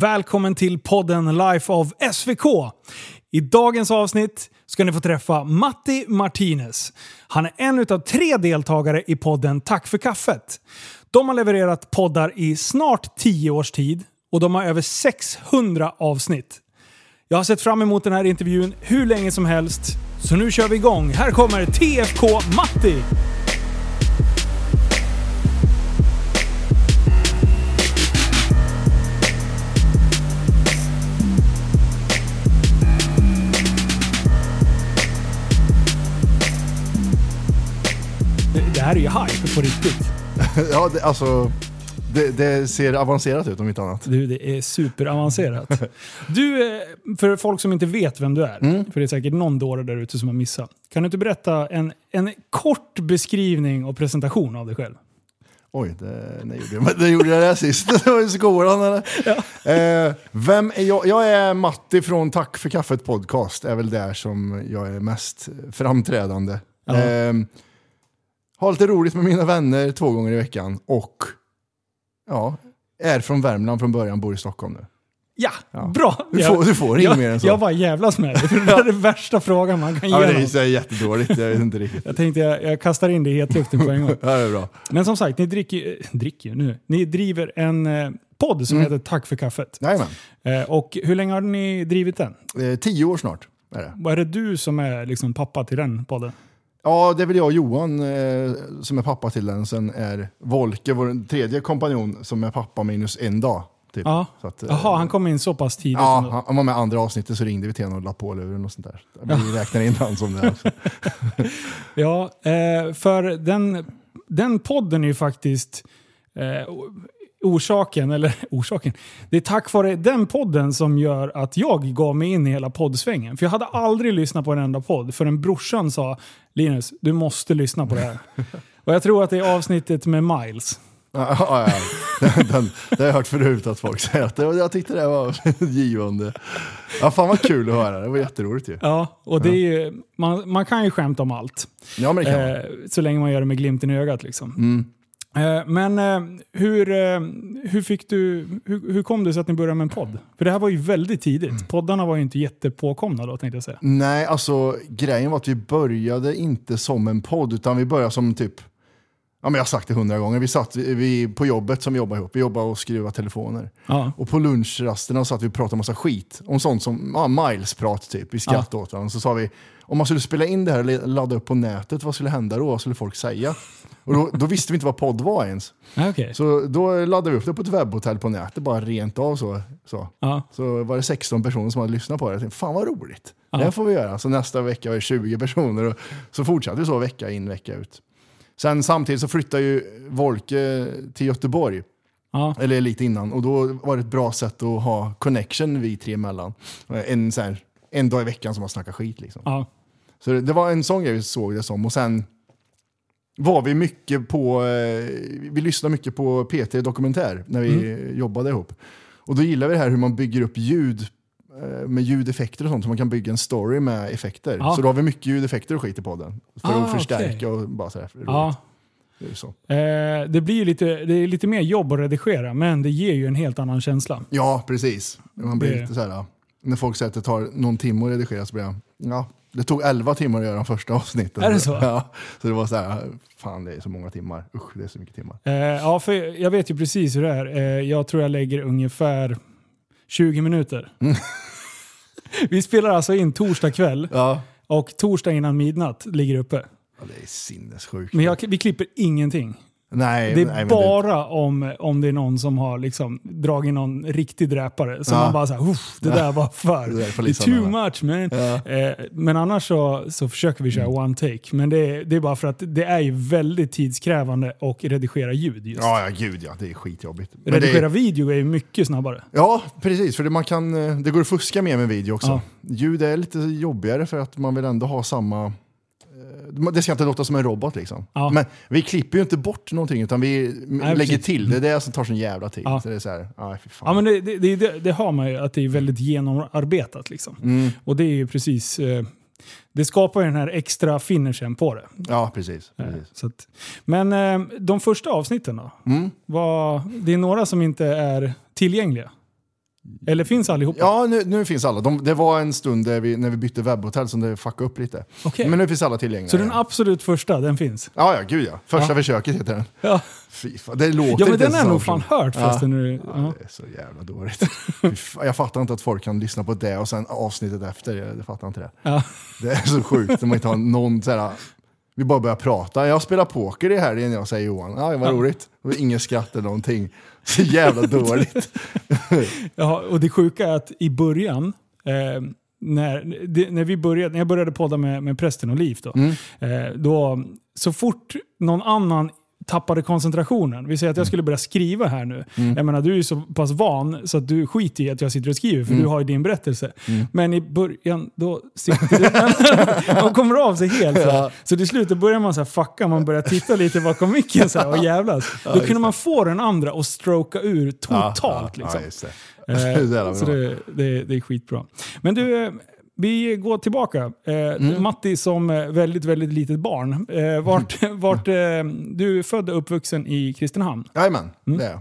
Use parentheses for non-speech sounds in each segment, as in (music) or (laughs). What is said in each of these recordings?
Välkommen till podden Life of SVK. I dagens avsnitt ska ni få träffa Matti Martinez. Han är en av tre deltagare i podden Tack för kaffet. De har levererat poddar i snart tio års tid och de har över 600 avsnitt. Jag har sett fram emot den här intervjun hur länge som helst, så nu kör vi igång. Här kommer TFK Matti! Här är ju hype på riktigt. (laughs) ja, det, alltså, det, det ser avancerat ut om inte annat. Du, det är superavancerat. (laughs) Du, eh, för folk som inte vet vem du är, för det är säkert någon dåre där ute som har missat. Kan du inte berätta en, en kort beskrivning och presentation av dig själv? Oj, det, när gjorde jag, det gjorde jag det sist. (laughs) Det var i skolan eller? Eh, vem är jag? Jag är Matti från Tack för kaffet podcast. är väl där som jag är mest framträdande. Ja. Eh, har lite roligt med mina vänner två gånger i veckan. Och ja, är från Värmland från början, bor i Stockholm nu. Ja, Ja. bra! Du får- du får inget mer än så. Jag bara jävlas med dig, för det är (laughs) den värsta frågan man kan Ja, ge det någon. är så jättedåligt, jag vet inte riktigt. Jag tänkte jag, jag kastar in det i hetluften på en gång. (laughs) Ja, det är bra. Men som sagt, ni dricker, eh, dricker nu. Ni driver en eh, podd som heter Tack för kaffet. Jajamän. Eh, och hur länge har ni drivit den? Eh, tio år snart är det. Vad är det du som är liksom pappa till den podden? Ja, det är väl jag och Johan eh, som är pappa till den. Sen är Volke, vår tredje kompanjon, som är pappa minus en dag. Typ. Ja. Så att, eh, Jaha, han kom in så pass tidigt. Ja, ändå. han, han var med andra avsnittet så ringde vi till honom och la på luren och sånt där. Vi räknar in han som det. Alltså. (laughs) Ja, eh, för den, den podden är ju faktiskt eh, orsaken, eller (laughs) orsaken, det är tack vare den podden som gör att jag gav mig in i hela poddsvängen. För jag hade aldrig lyssnat på en enda podd förrän brorsan sa Linus, du måste lyssna på det här. (laughs) Och jag tror att det är avsnittet med Miles. Ja, ja, ja. Den, (laughs) den, det har jag hört förut att folk säger att det, jag tyckte det var givande. Ja, fan vad kul att höra, det var jätteroligt ju. Ja, och det är ju, man, man kan ju skämta om allt. Ja, men det kan. Eh, så länge man gör det med glimten i ögat. Liksom. Mm. Eh, men eh, hur, eh, hur, fick du, hur, hur kom det sig att ni började med en podd? För det här var ju väldigt tidigt. Mm. Poddarna var ju inte jättepåkomna då tänkte jag säga. Nej, alltså grejen var att vi började inte som en podd, utan vi började som typ, ja men jag har sagt det hundra gånger, vi satt vi, på jobbet som vi jobbade ihop, vi jobbade och skruvade telefoner. Ja. Och på lunchrasterna satt vi och pratade massa skit, om sånt som ja, miles-prat typ, vi skrattade åt varandra. Så sa vi, om man skulle spela in det här och ladda upp på nätet, vad skulle hända då? Vad skulle folk säga? Och då, då visste vi inte vad podd var ens. Ah, okej. Så då laddade vi upp det på ett webbhotell på nätet, bara rent av så. så. Ja. Så var det 16 personer som hade lyssnat på det. Jag tänkte, fan vad roligt. Ja. Det här får vi göra. Så nästa vecka var det 20 personer. Och så fortsatte vi så vecka in, vecka ut. Sen samtidigt så flyttade ju Volke till Göteborg. Ja. Eller lite innan. Och då var det ett bra sätt att ha connection vi tre emellan. En, så här, en dag i veckan som man snackar skit liksom. Ja. Så det, det var en sån grej vi såg det som. Och sen var vi mycket på, eh, vi lyssnade mycket på P3 Dokumentär när vi Mm. jobbade ihop. Och då gillar vi det här hur man bygger upp ljud eh, med ljudeffekter och sånt. Så man kan bygga en story med effekter. Ja. Så då har vi mycket ljudeffekter och skit i podden. För Ah, att förstärka okej. och bara sådär. Ja. Det är så. Eh, det blir ju lite, det är lite mer jobb att redigera, men det ger ju en helt annan känsla. Ja, precis. Man blir Det- lite så här, ja. När folk säger att det tar någon timme att redigera så blir jag, ja, det tog 11 timmar att göra de första avsnitten. Är det så? Ja, så det var så här, fan det är så många timmar. Usch, det är så mycket timmar. Eh, ja, för jag vet ju precis hur det är. Eh, jag tror jag lägger ungefär 20 minuter. (laughs) Vi spelar alltså in torsdag kväll Ja. och torsdag innan midnatt ligger uppe. Ja, det är sinnessjukt. Men jag, vi klipper ingenting. Nej, Det är nej, bara om, om det är någon som har liksom dragit någon riktig dräpare. Så Ja. man bara såhär, "Uff, det där var (laughs) för. Det får Det är too much man. Ja. Eh, men annars så, så försöker vi köra one take. Men det är, det är bara för att det är ju väldigt tidskrävande att redigera ljud just. Ja, ja, gud ja. Det är skitjobbigt. Men redigera det är, video är ju mycket snabbare. ja, precis. För det, man kan, eh, det går att fuska mer med video också. Ja. Ljud är lite jobbigare för att man vill ändå ha samma... Det ska inte låta som en robot liksom. Ja. Men vi klipper ju inte bort någonting utan vi lägger precis. till. Det är det som tar sån jävla tid. Ja. Så det är så här, aj. Ja, men det, det, det, det, har man ju, att det är väldigt genomarbetat. Liksom. Mm. Och det är ju precis... Eh, det skapar ju den här extra finishen på det. Ja, precis. Eh, precis. Att, men eh, de första avsnitten då? Mm. Vad, det är några som inte är tillgängliga. Eller finns allihopa? Ja, nu, nu finns alla. De, det var en stund där vi, när vi bytte webbhotell som det fuckade upp lite. Okej. Men nu finns alla tillgängliga. Så den absolut första, den finns? Ja, ja, gud ja. Första Ja. försöket heter den. Ja, Fy fan, det låter ja men inte den har jag nog fan hört förresten. nu. Ja, Ja. det är så jävla dåligt. Jag fattar inte att folk kan lyssna på det och sen avsnittet efter. Jag, jag fattar inte det. Ja. Det är så sjukt när man inte har någon så här, vi bara börjar prata. Jag spelar poker i helgen, jag säger Johan. Ja, det var roligt. Ingen skratt eller någonting. (laughs) Så jävla dåligt. (laughs) Ja, och det sjuka är att i början, eh, när, det, när, vi började, när jag började podda med, med prästen och Liv, då, Mm. eh, då, så fort någon annan tappade koncentrationen. Vi säger att jag skulle börja skriva här nu. Mm. Jag menar, du är ju så pass van så att du skiter i att jag sitter och skriver för Mm. du har ju din berättelse. Men i början, då sitter du... man (laughs) kommer av sig helt. Så, Ja. så till slut börjar man så här fucka, man börjar titta lite bakom micken så här, och jävlas. Då kunde man få den andra att stroka ur totalt. ja, liksom. Ja, det. Eh, (laughs) så det, det, det är skitbra. Men du, vi går tillbaka. Eh, Mm. Matti som eh, väldigt, väldigt litet barn. Eh, vart, (laughs) vart, eh, du är född och uppvuxen i Kristinehamn. Jajamän, Mm. det är jag.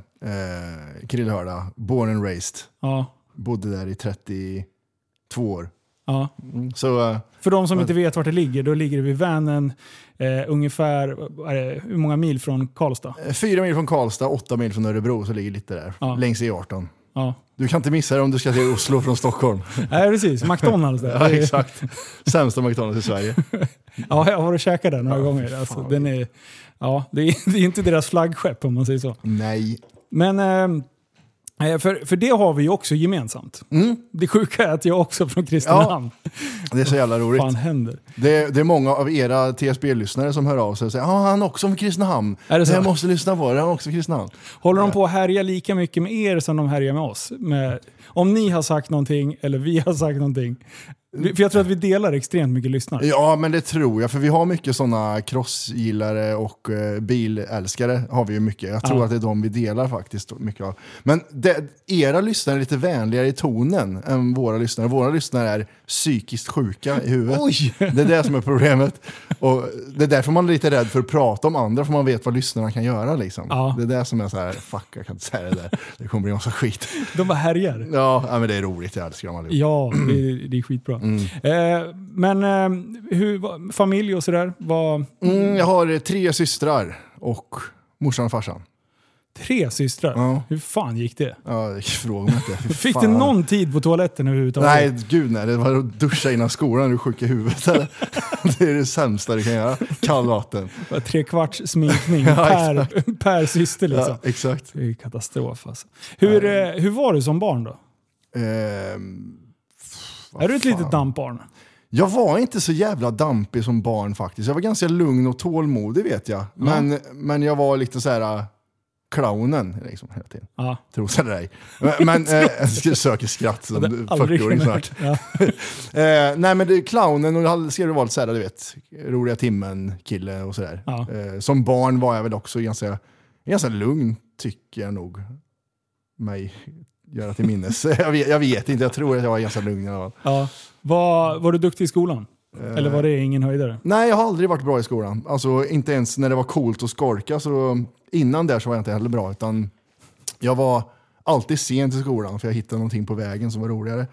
eh, Krillhörda, born and raised. Ja, Bodde där i 32 år. ja. Så eh, För de som inte vet vart det ligger, då ligger det vid Vänern, eh, ungefär eh, hur många mil från Karlstad? eh, fyra mil från Karlstad, åtta mil från Örebro, så ligger lite där. Ja. Längs E18. Ja. Du kan inte missa det om du ska till Oslo från Stockholm. (laughs) Nej, precis. McDonalds där. (laughs) Ja, exakt. Sämsta McDonalds i Sverige. (laughs) Ja, jag har varit och käkat där några Ja, gånger. Alltså, den är, ja, det, är, det är inte deras flaggskepp om man säger så. Nej. Men eh, för, för det har vi ju också gemensamt. Mm. Det sjuka är att jag också är från Kristinehamn. Det är så jävla roligt. Fan händer? Det är, det är många av era TSB-lyssnare som hör av sig och säger ah, han är också från Kristinehamn. Är det så? Jag måste lyssna på det, han är också från Kristinehamn. Håller de på att härja lika mycket med er som de härjar med oss? Med, om ni har sagt någonting eller vi har sagt någonting. För jag tror att vi delar extremt mycket lyssnare. Ja, men det tror jag. För vi har mycket sådana crossgillare och eh, bilälskare. har vi ju mycket. Jag tror Ja. att det är de vi delar faktiskt. mycket av. Men det, era lyssnare är lite vänligare i tonen än våra lyssnare. Våra lyssnare är psykiskt sjuka i huvudet. Oj! Det är det som är problemet. Och det är därför man är lite rädd för att prata om andra, för man vet vad lyssnarna kan göra. Liksom. Ja. Det är det som är så här, fuck jag kan inte säga det där. Det kommer bli en massa skit. De bara härjar. Ja, ja, men det är roligt, jag älskar dem allihop. Ja, det, är- det är skitbra. Eh, men eh, hur, familj och sådär? Vad, Mm, jag har tre systrar och morsan och farsan. tre systrar? Ja. Hur fan gick det? Ja, fråga mig inte. (laughs) Fick fan. du någon tid på toaletten överhuvudtaget? Nej, gud nej. Det var att duscha innan skolan, är du sjuk i huvudet eller? (laughs) Det är det sämsta du kan göra. Kall vatten. Bara Tre kvarts sminkning (laughs) Ja, per, per syster liksom. Ja, exakt. Det är katastrof alltså. Hur, eh, hur var du som barn då? Ehm, är du ett litet dampbarn? Jag var inte så jävla dampig som barn faktiskt. Jag var ganska lugn och tålmodig vet jag. Men, men jag var lite så här äh, clownen liksom, hela tiden. Ja. Tro det eller ej. Men, (laughs) men eh, jag söker skratt som Det har aldrig 40-åring kunnat- snart. Ja. (laughs) Eh, nej men det clownen och det ska det vara lite såhär, du vet, roliga timmen kille och sådär. Ja. Eh, som barn var jag väl också ganska, ganska lugn tycker jag nog. Mig göra till minnes. (laughs) jag, vet, jag vet inte, jag tror att jag var ganska lugn i alla fall. Ja. Var, var du duktig i skolan? Eller var det ingen höjdare? Nej, jag har aldrig varit bra i skolan. Alltså inte ens när det var coolt att skolka. Så innan där så var jag inte heller bra. Utan jag var alltid sent i skolan för jag hittade någonting på vägen som var roligare.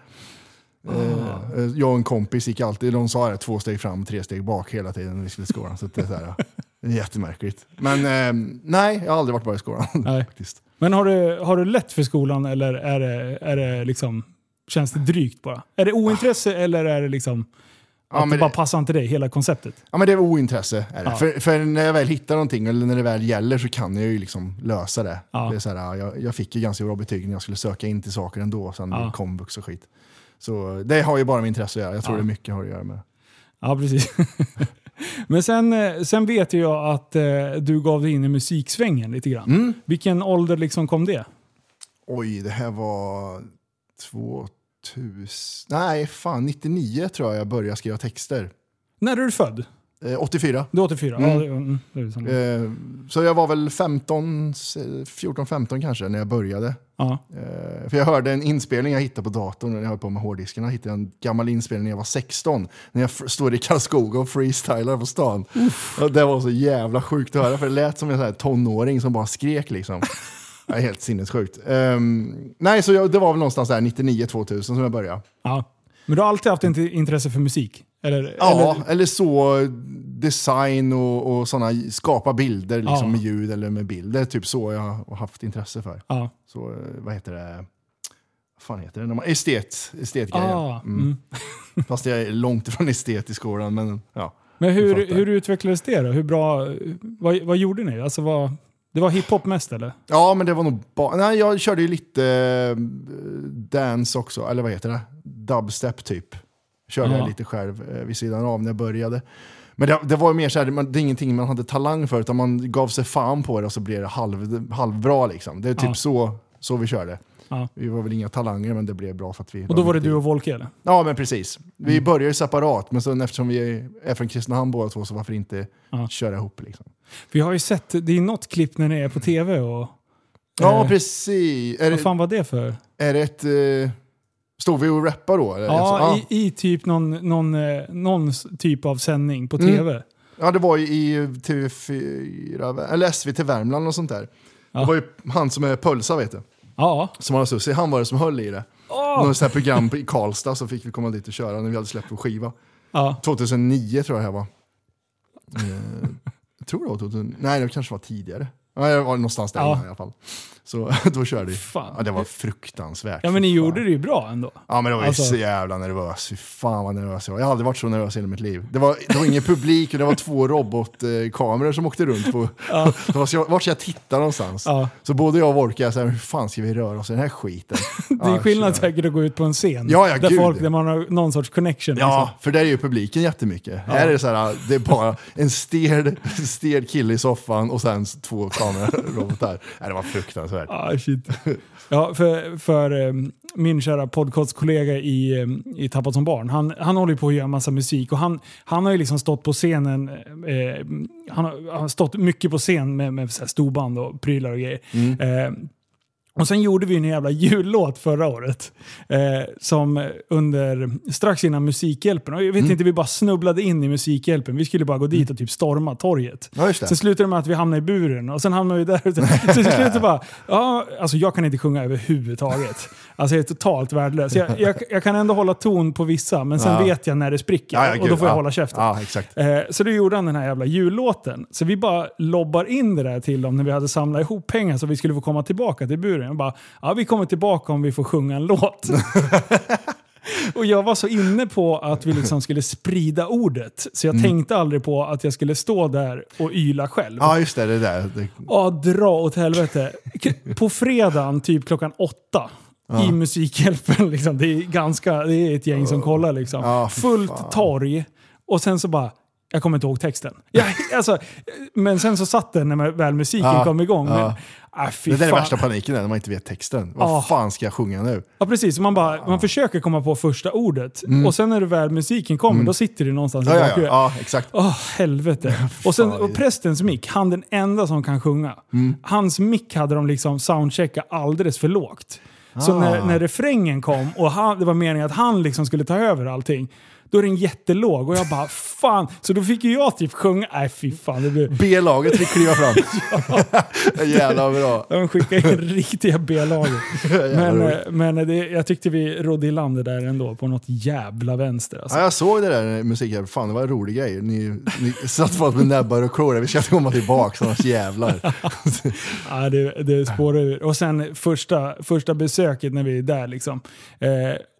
Eh, eh, jag och en kompis gick alltid, de sa det, två steg fram, tre steg bak hela tiden när vi skulle till skolan. Så det är, så här, jättemärkligt. Men eh, nej, jag har aldrig varit bra i skolan. Nej. (laughs) faktiskt. Men har du, har du lätt för skolan eller är det, är det liksom, känns det drygt bara? Är det ointresse eller är det liksom Ja, att det men bara det- passar inte dig, hela konceptet? Ja men det är ointresse. Är det. Ja. För, för när jag väl hittar någonting eller när det väl gäller så kan jag ju liksom lösa det. Ja. det är så här, jag, jag fick ju ganska bra betyg när jag skulle söka in till saker ändå, sen Ja. komvux och skit. Så det har ju bara med intresse att göra. Jag tror Ja. det mycket har att göra med. Ja, precis. (laughs) Men sen, eh, sen vet ju jag att eh, du gav dig in i musiksvängen lite grann. Mm. Vilken ålder liksom kom det? Oj, det här var 2000... Nej, fan 99 tror jag jag började skriva texter. När är du född? Eh, 84. Du är 84? Mm. Ja, det, mm, det är samma. Eh, så jag var väl 15, 14-15 kanske när jag började. ja. Eh, för jag hörde en inspelning jag hittade på datorn när jag höll på med hårddiskarna. Jag hittade en gammal inspelning när jag var 16. När jag står i Karlskoga och freestylar på stan. Och det var så jävla sjukt att höra för det lät som en sån tonåring som bara skrek liksom. (laughs) Det är helt sinnessjukt. Ehm, nej, så jag, det var väl någonstans där 99-2000 som jag började. Ja. Men du har alltid haft intresse för musik? Eller, Ja, eller, eller, så design och, och sådana, skapa bilder liksom, Ja. med ljud eller med bilder. Typ så jag har haft intresse för. ja. Så, eh, vad heter det? Fan heter det? Estet, estetgrejer. Ah, Mm. mm. (laughs) Fast jag är långt ifrån estet i skolan. Men, ja. Men hur, hur utvecklades det då? Hur bra, vad, vad gjorde ni? Alltså vad, det var hiphop mest eller? ja, men det var nog bara... Nej, jag körde ju lite eh, dance också, eller vad heter det? Dubstep typ. Körde Ja. jag lite själv eh, vid sidan av när jag började. Men det, det var ju mer så här, man, det är ingenting man hade talang för, utan man gav sig fan på det och så blev det halv, halvbra. Liksom. Det är typ så, så vi körde. Ja. Vi var väl inga talanger, men det blev bra för att vi... Och då var det du och Volke eller? Ja, men precis. Vi Mm. började ju separat, men sen eftersom vi är från Kristinehamn båda två, så varför inte Ja. köra ihop? Liksom. Vi har ju sett, det är något klipp när ni är på tv och... Ja, eh, precis. Är Vad det, fan var det för? är det ett... Eh, stod vi och rappade då? Eller? Ja, Alltså, I, i typ någon, någon, eh, någon typ av sändning på Mm. tv. ja, det var ju i TV4, eller SVT Värmland och sånt där. Ja. Det var ju han som är Pölsa, vet du. Ja. Som har Susie, han var det som höll i det. Åh! Något sånt här program i Karlstad så fick vi komma dit och köra när vi hade släppt vår skiva. Ja. 2009 tror jag det här var. Eh, jag tror det var 2000, nej det kanske var tidigare. Ja, det var någonstans där Ja. i alla fall. Så (laughs) då körde vi. Fan. Ja, det var fruktansvärt. ja, men ni gjorde det ju bra ändå. Ja men då var Alltså- så jävla nervös. Fy fan vad nervös jag var. Jag har aldrig varit så nervös i hela mitt liv. Det var, det var ingen publik och det var två robotkameror som åkte runt. På, (laughs) det var så, vart ska jag titta någonstans? Ja. Så både jag och Volke, så här, hur fan ska vi röra oss i den här skiten? (laughs) Det är Ja, skillnad säkert att gå ut på en scen. Ja, ja, där, gud. folk, där man har någon sorts connection. Ja, liksom. för där är ju publiken jättemycket. Här är det så här, det är bara en stel, stel kille i soffan och sen två kamerarobotar. Nej, det var fruktansvärt. Ah, shit. Ja, för, för eh, min kära podcastkollega i, eh, i Tappat som barn, han, han håller på att göra massa musik och han, han har ju liksom stått på scenen, eh, han, har, han har stått mycket på scen med, med så här storband och prylar och grejer. Eh, och sen gjorde vi en jävla jullåt förra året. Eh, som under, strax innan Musikhjälpen. Och jag vet inte, vi bara snubblade in i Musikhjälpen. Vi skulle bara gå dit och typ storma torget. Ja. Sen slutade det med att vi hamnade i buren och sen hamnade vi där ute. Så till slut bara, ja, alltså jag kan inte sjunga överhuvudtaget. Alltså jag är totalt värdelös. Jag, jag, jag kan ändå hålla ton på vissa, men sen Ja. vet jag när det spricker. Ja, och då får jag ja. hålla käften. Eh, Så då gjorde han den här jävla jullåten. Så vi bara lobbar in det där till dem när vi hade samlat ihop pengar så vi skulle få komma tillbaka till buren. Jag bara, ja vi kommer tillbaka om vi får sjunga en låt. (laughs) Och jag var så inne på att vi liksom skulle sprida ordet. Så jag tänkte aldrig på att jag skulle stå där och yla själv. Ja, just det. Det där. Det, Ja, dra åt helvete. På fredagen, typ klockan åtta, i Musikhjälpen. Liksom, det, är ganska, det är ett gäng som kollar. Liksom. Ja, Fullt torg. Och sen så bara, jag kommer inte ihåg texten. Ja, (laughs) alltså, men sen så satt den när väl musiken Ja, kom igång. Men, ja. ah, fy det där är värsta paniken, när man inte vet texten. Vad Ja. fan ska jag sjunga nu? Ja precis, man, bara, man försöker komma på första ordet. Och sen när det väl musiken kommer, då sitter det någonstans Mm. Ja, i ja, ja. bakhuvudet. ja exakt. Åh, helvete. (laughs) Och, sen, och prästens mick, han den enda som kan sjunga. Mm. Hans mick hade de liksom soundcheckat alldeles för lågt. Så Ah. när, när refrängen kom och han, det var meningen att han liksom skulle ta över allting, då är den jättelåg. Och jag bara fan. Så då fick ju jag typ sjunga, nej fy fan. Det blev, B-laget fick kliva fram. (laughs) Jävla bra. de skickade in riktiga B-laget. (laughs) Men, eh, men det, jag tyckte vi rodde i land det där ändå på något jävla vänster. Alltså. Ja, jag såg det där musiken, fan det var en rolig grej. Ni, ni satt fast med näbbar och klor, vi ska komma tillbaka annars jävlar. (laughs) Ja, det, det spårar ur. Och sen första, första besöket när vi är där liksom. Eh,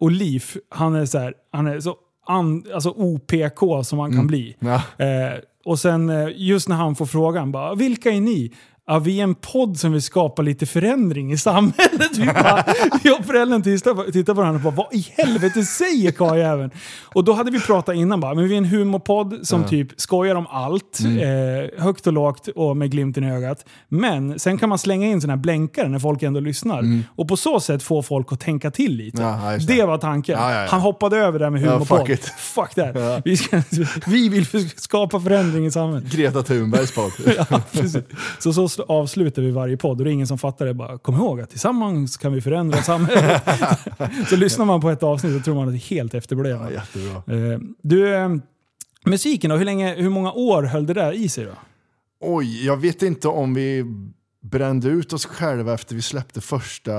och Liv, han är så här, han är så an, alltså OPK som man kan bli. Ja. Eh, och sen eh, just när han får frågan, bara, vilka är ni? Ja, vi är en podd som vill skapa lite förändring i samhället. Vi, bara, (laughs) jag och föräldern tittar på, varandra och bara, vad i helvete säger karljäveln? Och då hade vi pratat innan bara, men vi är en humorpodd som typ skojar om allt, eh, högt och lågt och med glimten i ögat. Men sen kan man slänga in såna här blänkare när folk ändå lyssnar. Och på så sätt få folk att tänka till lite. Ja, det. det. var tanken. Ja, ja. Han hoppade över det med Ja, humorpodd. fuck it. Fuck that. Vi, ska, vi vill skapa förändring i samhället. Greta Thunbergs podd. (laughs) Så så avslutar vi varje podd och det är ingen som fattar det. Bara, kom ihåg att tillsammans kan vi förändra samhället. (laughs) så lyssnar man på ett avsnitt och tror man att det är helt Ja, efterblivet. jättebra. Eh, du, eh, musiken då? Hur, länge, hur många år höll det där i sig då? Oj, jag vet inte om vi brände ut oss själva efter vi släppte första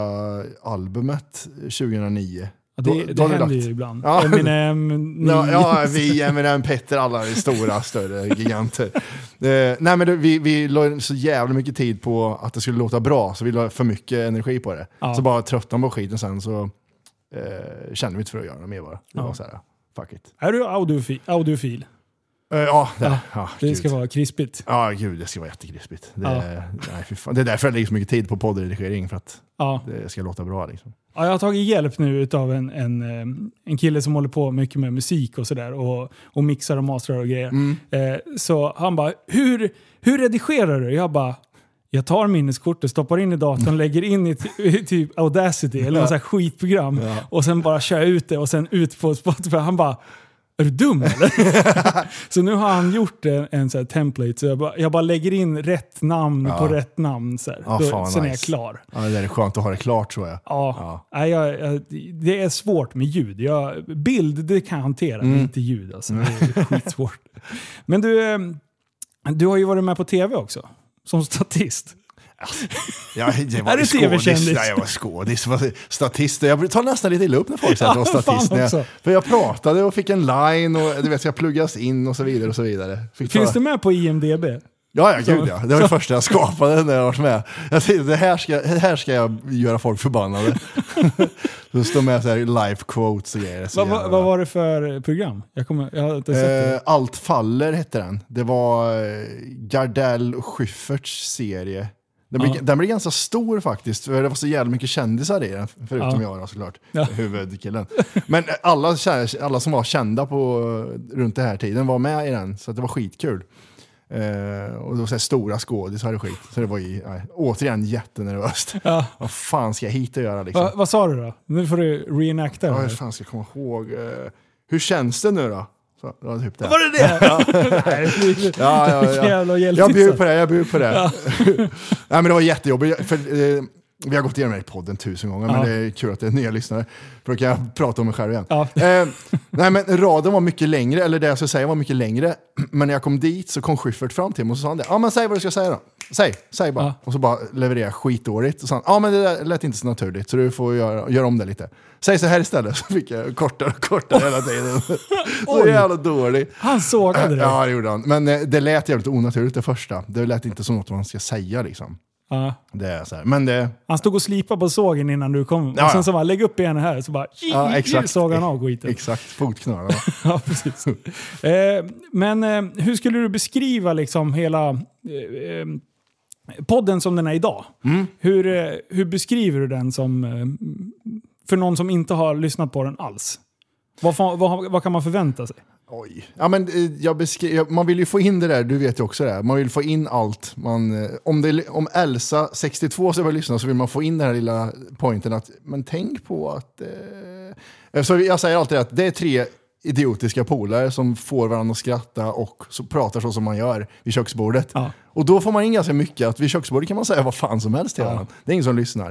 albumet 2009. Det Då- det då händer ju ibland. Ja. Eminem, ni, Ja, ja, vi, Eminem, Petter, alla är stora, större giganter. Eh, nej men vi, vi la så jävla mycket tid på att det skulle låta bra, så vi la för mycket energi på det. Ja. Så bara tröttnade på skiten sen så eh, kände vi inte för att göra det mer bara. Det Ja. var så här, fuck it. Är du audiofil? audiofil? Eh, ja, det, Ja, Det ska vara krispigt. Ja, gud, det ska vara jättekrispigt. Det, nej, det är därför jag lägger så mycket tid på poddredigering, för att det ska låta bra. Liksom. Ja, jag har tagit hjälp nu av en, en, eh, en kille som håller på mycket med musik och sådär. Och, och mixar och masterar och grejer. Mm. Eh, så han bara, hur, hur redigerar du? Jag bara, jag tar minneskortet, stoppar in i datorn, (laughs) lägger in i, ty- (laughs) i typ Audacity eller något här skitprogram. Ja. Och sen bara kör ut det och sen ut på Spotify. Han bara, är du dum eller? (laughs) så nu har han gjort en, en här template. Så jag bara, jag bara lägger in rätt namn Ja. på rätt namn. Så här. Ja, Då, fan, sen är jag nice. klar. Ja, det är skönt att ha det klart tror jag. Ja, Ja. Jag, jag, det är svårt med ljud. Jag, bild det kan jag hantera, Mm. men inte ljud. Alltså. Det är skitsvårt. Men du, eh, du har ju varit med på tv också. Som statist. Ja, det (laughs) var Är du skådis. Nej, jag var skådis. Statist. Jag tar nästan lite illa upp när folk säger att jag var statist. När jag, för jag pratade och fick en line och du vet, ska pluggas in och så vidare. och så vidare. Fick Finns det med på IMDB? Ja, ja, gud ja. Det var det första jag skapade när jag var med. Jag tänkte, det här ska, det här ska jag göra folk förbannade. (laughs) så står med så här life quotes och grejer. Så Vad, jävla- vad var det för program? Jag, kommer, jag har inte sett Eh, det. Allt faller hette den. Det var eh, Gardell och Schyfferts serie. Den blir, Ja. den blir ganska stor faktiskt, för det var så jävla mycket kändisar i den. Förutom Ja. jag då såklart, Ja. huvudkillen. Men alla, alla som var kända på, runt den här tiden var med i den, så det var skitkul. Eh, och det var så stora skådisar och skit. Så det var ju, nej, återigen jättenervöst. Ja. Vad fan ska jag hit och göra liksom? Va, vad sa du då? Nu får du reenacta Ja, hur fan ska jag komma ihåg? Eh, hur känns det nu då? Så, det var typ det. Var det det? (laughs) Ja, ja, ja. jävla Jag bjuder på det, jag bjuder på det. (laughs) Nej men det var jättejobbigt, för eh, vi har gått igenom det här i podden tusen gånger, Ja. men det är kul att det är nya lyssnare. För då kan jag prata om mig själv igen. Ja. Eh, nej men raden var mycket längre, eller det jag skulle säga var mycket längre. Men när jag kom dit så kom Schyffert fram till mig och så sa han det. Ja men säg vad du ska säga då. Säg, säg bara. Ja. Och så bara levererade jag skitdåligt. Och så sa han, ja men det där lät inte så naturligt så du får göra, göra om det lite. Säg så här istället. (laughs) Så fick jag kortare och kortare hela tiden. (laughs) så jävla dålig. Han sågade det. Ja, det gjorde han. Men eh, det lät jävligt onaturligt det första. Det lät inte som något man ska säga liksom. Ja. Det är så här. Men det... Han stod och slipade på sågen innan du kom. Ja, och sen så bara, lägg upp benen här. Så bara, Ja, exakt. såg han av skiten. Exakt, fotknölarna. (laughs) Ja, precis. Eh, men eh, hur skulle du beskriva liksom hela eh, eh, podden som den är idag? Mm. Hur, eh, hur beskriver du den som, eh, för någon som inte har lyssnat på den alls? Vad, vad, vad kan man förvänta sig? Oj. Ja, men, eh, jag beskri- man vill ju få in det där, du vet ju också det. här. Man vill få in allt. Man, eh, om, det, om Elsa, 62, så vill lyssna så vill man få in den här lilla pointen att men tänk på att... Eh, så jag säger alltid att det är tre idiotiska polare som får varandra att skratta och så pratar så som man gör vid köksbordet. Ja. Och då får man in ganska mycket att vid köksbordet kan man säga vad fan som helst till Ja. varandra. Det är ingen som lyssnar.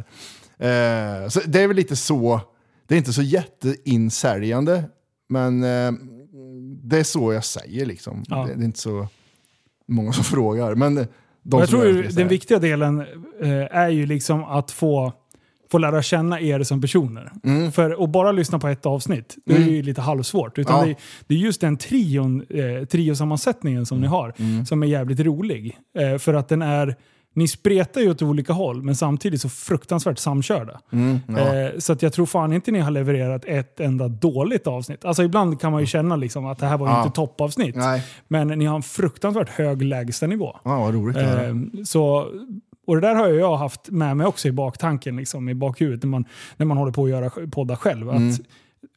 Eh, så det är väl lite så, det är inte så jätteinsäljande, men eh, det är så jag säger liksom. Ja. Det, det är inte så många som (laughs) frågar. Men de jag som tror den viktiga delen eh, är ju liksom att få, få lära känna er som personer. Mm. För att bara lyssna på ett avsnitt, det är Mm. ju lite halvsvårt. Utan Ja. det, det är just den trion, eh, triosammansättningen som ni har Mm. som är jävligt rolig. Eh, för att den är, ni spretar ju åt olika håll men samtidigt så fruktansvärt samkörda. Mm, ja. Eh, så att jag tror fan inte ni har levererat ett enda dåligt avsnitt. Alltså ibland kan man ju känna liksom att det här var Ja. inte toppavsnitt. Nej, Men ni har en fruktansvärt hög lägstanivå. ja, vad roligt. att. Eh, så, och det där har jag haft med mig också i baktanken, liksom, i bakhuvudet, när man, när man håller på att göra poddar själv. Att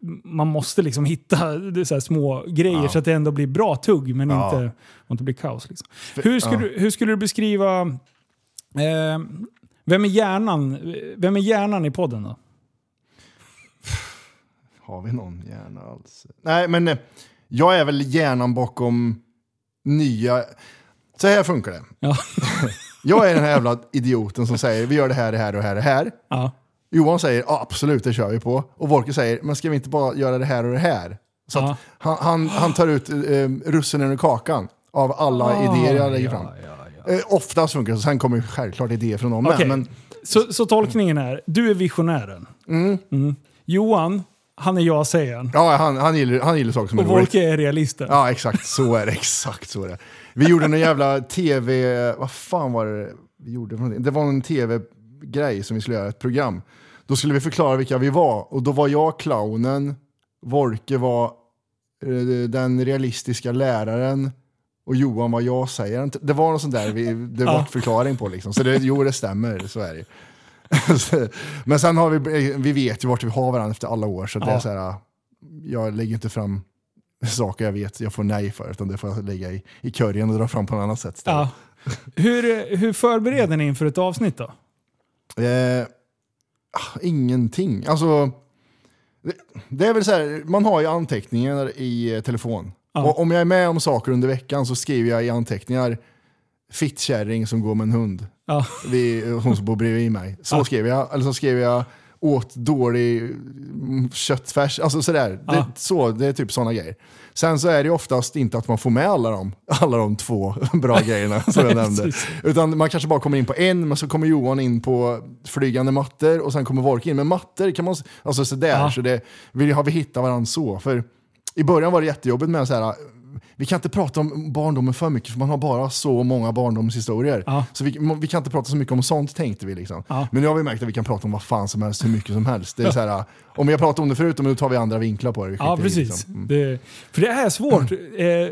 Mm. Man måste liksom hitta så små grejer Ja. så att det ändå blir bra tugg, men Ja. inte, inte blir kaos. Liksom. Hur, skulle, ja. hur skulle du beskriva... Eh, vem, är hjärnan, vem är hjärnan i podden då? Har vi någon hjärna alls? Nej, men eh, jag är väl hjärnan bakom nya... Så här funkar det. Ja. (laughs) Jag är den här jävla idioten som säger vi gör det här, det här och det här det här. Ja. Johan säger ja, absolut, det kör vi på. Och Volker säger men ska vi inte bara göra det här och det här? Så Ja. han, han, han tar ut eh, russinen ur kakan av alla idéer jag lägger fram. Ja. Eh, oftast funkar det, sen kommer ju självklart idéer från någon Okej. Men Så, så tolkningen är, du är visionären. Mm. Johan, han är jag-sägaren. ja, han, han, gillar, han gillar saker som Och är roligt. Volke är realisten. Ja, exakt så är det. Exakt så är det. Vi gjorde en jävla tv... Vad fan var det vi gjorde? för någonting? Det var en tv-grej som vi skulle göra, ett program. Då skulle vi förklara vilka vi var. Och då var jag clownen, Vorke var eh, den realistiska läraren och Johan var jag säger Det var något sånt där vi, det var Ja. förklaring på liksom. Så det, jo, det stämmer, så är det (laughs) Men sen har vi, vi vet ju vart vi har varandra efter alla år, så det Ja. är så här, jag lägger inte fram saker jag vet jag får nej för, utan det får jag lägga i, i curryn och dra fram på något annat sätt. Ja. Hur, hur förbereder ni inför ett avsnitt då? Eh, ah, ingenting. Alltså, det, det är väl så här, man har ju anteckningar i eh, telefon. Ja. Och om jag är med om saker under veckan så skriver jag i anteckningar fittkärring som går med en hund. Ja. Vi, hon som bor bredvid mig. Så Ja. skrev jag. Eller så skrev jag åt dålig mm, köttfärs. Alltså sådär. Det, Ja. så, det är typ sådana grejer. Sen så är det oftast inte att man får med alla de, alla de två (laughs) bra grejerna som jag nämnde. Utan man kanske bara kommer in på en, men så kommer Johan in på flygande mattor och sen kommer Volke in. Men mattor kan man, alltså sådär, Ja. så det, vi har vi hittat varandra så. För i början var det jättejobbigt med så här, vi kan inte prata om barndomen för mycket för man har bara så många barndomshistorier. Ja. Så vi, vi kan inte prata så mycket om sånt tänkte vi. Liksom. Ja. Men nu har vi märkt att vi kan prata om vad fan som helst, hur mycket som helst. Det är så här, (laughs) om vi har pratat om det förut, men nu tar vi andra vinklar på det. Vi Ja, i, precis. liksom. Mm. Det, för det är svårt. (clears throat) Eh,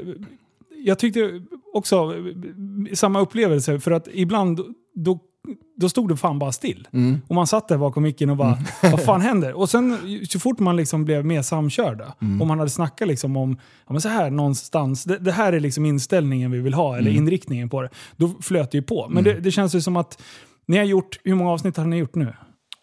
jag tyckte också eh, samma upplevelse, för att ibland då, då stod det fan bara still. Mm. Och man satt där bakom micken och bara, (laughs) vad fan händer? Och sen så fort man liksom blev mer samkörda Mm. och man hade snackat liksom om, ja men så här någonstans, det, det här är liksom inställningen vi vill ha, eller Mm. inriktningen på det. Då flöt det ju på. Men det, det känns ju som att ni har gjort, hur många avsnitt har ni gjort nu?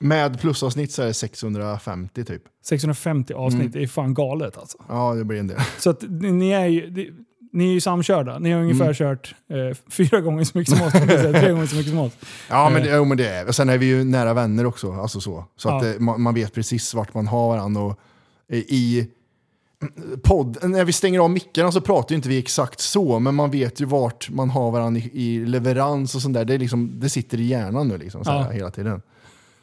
Med plusavsnitt så är det 650 typ. 650 avsnitt, Mm. det är fan galet alltså. Ja, det blir en del. Så att ni är ju, ni är ju samkörda. Ni har ungefär Mm. kört eh, (laughs) fyra gånger så mycket som oss. Tre gånger så mycket som oss. Ja, men Eh. jo, men det är och Sen är vi ju nära vänner också. Alltså så så att Ja. det, man, man vet precis vart man har varandra. Och, eh, I podd, när vi stänger av mickarna så pratar ju inte vi exakt så, men man vet ju vart man har varandra i, i leverans och sånt där. Det, är liksom, det sitter i hjärnan nu liksom, Ja. hela tiden.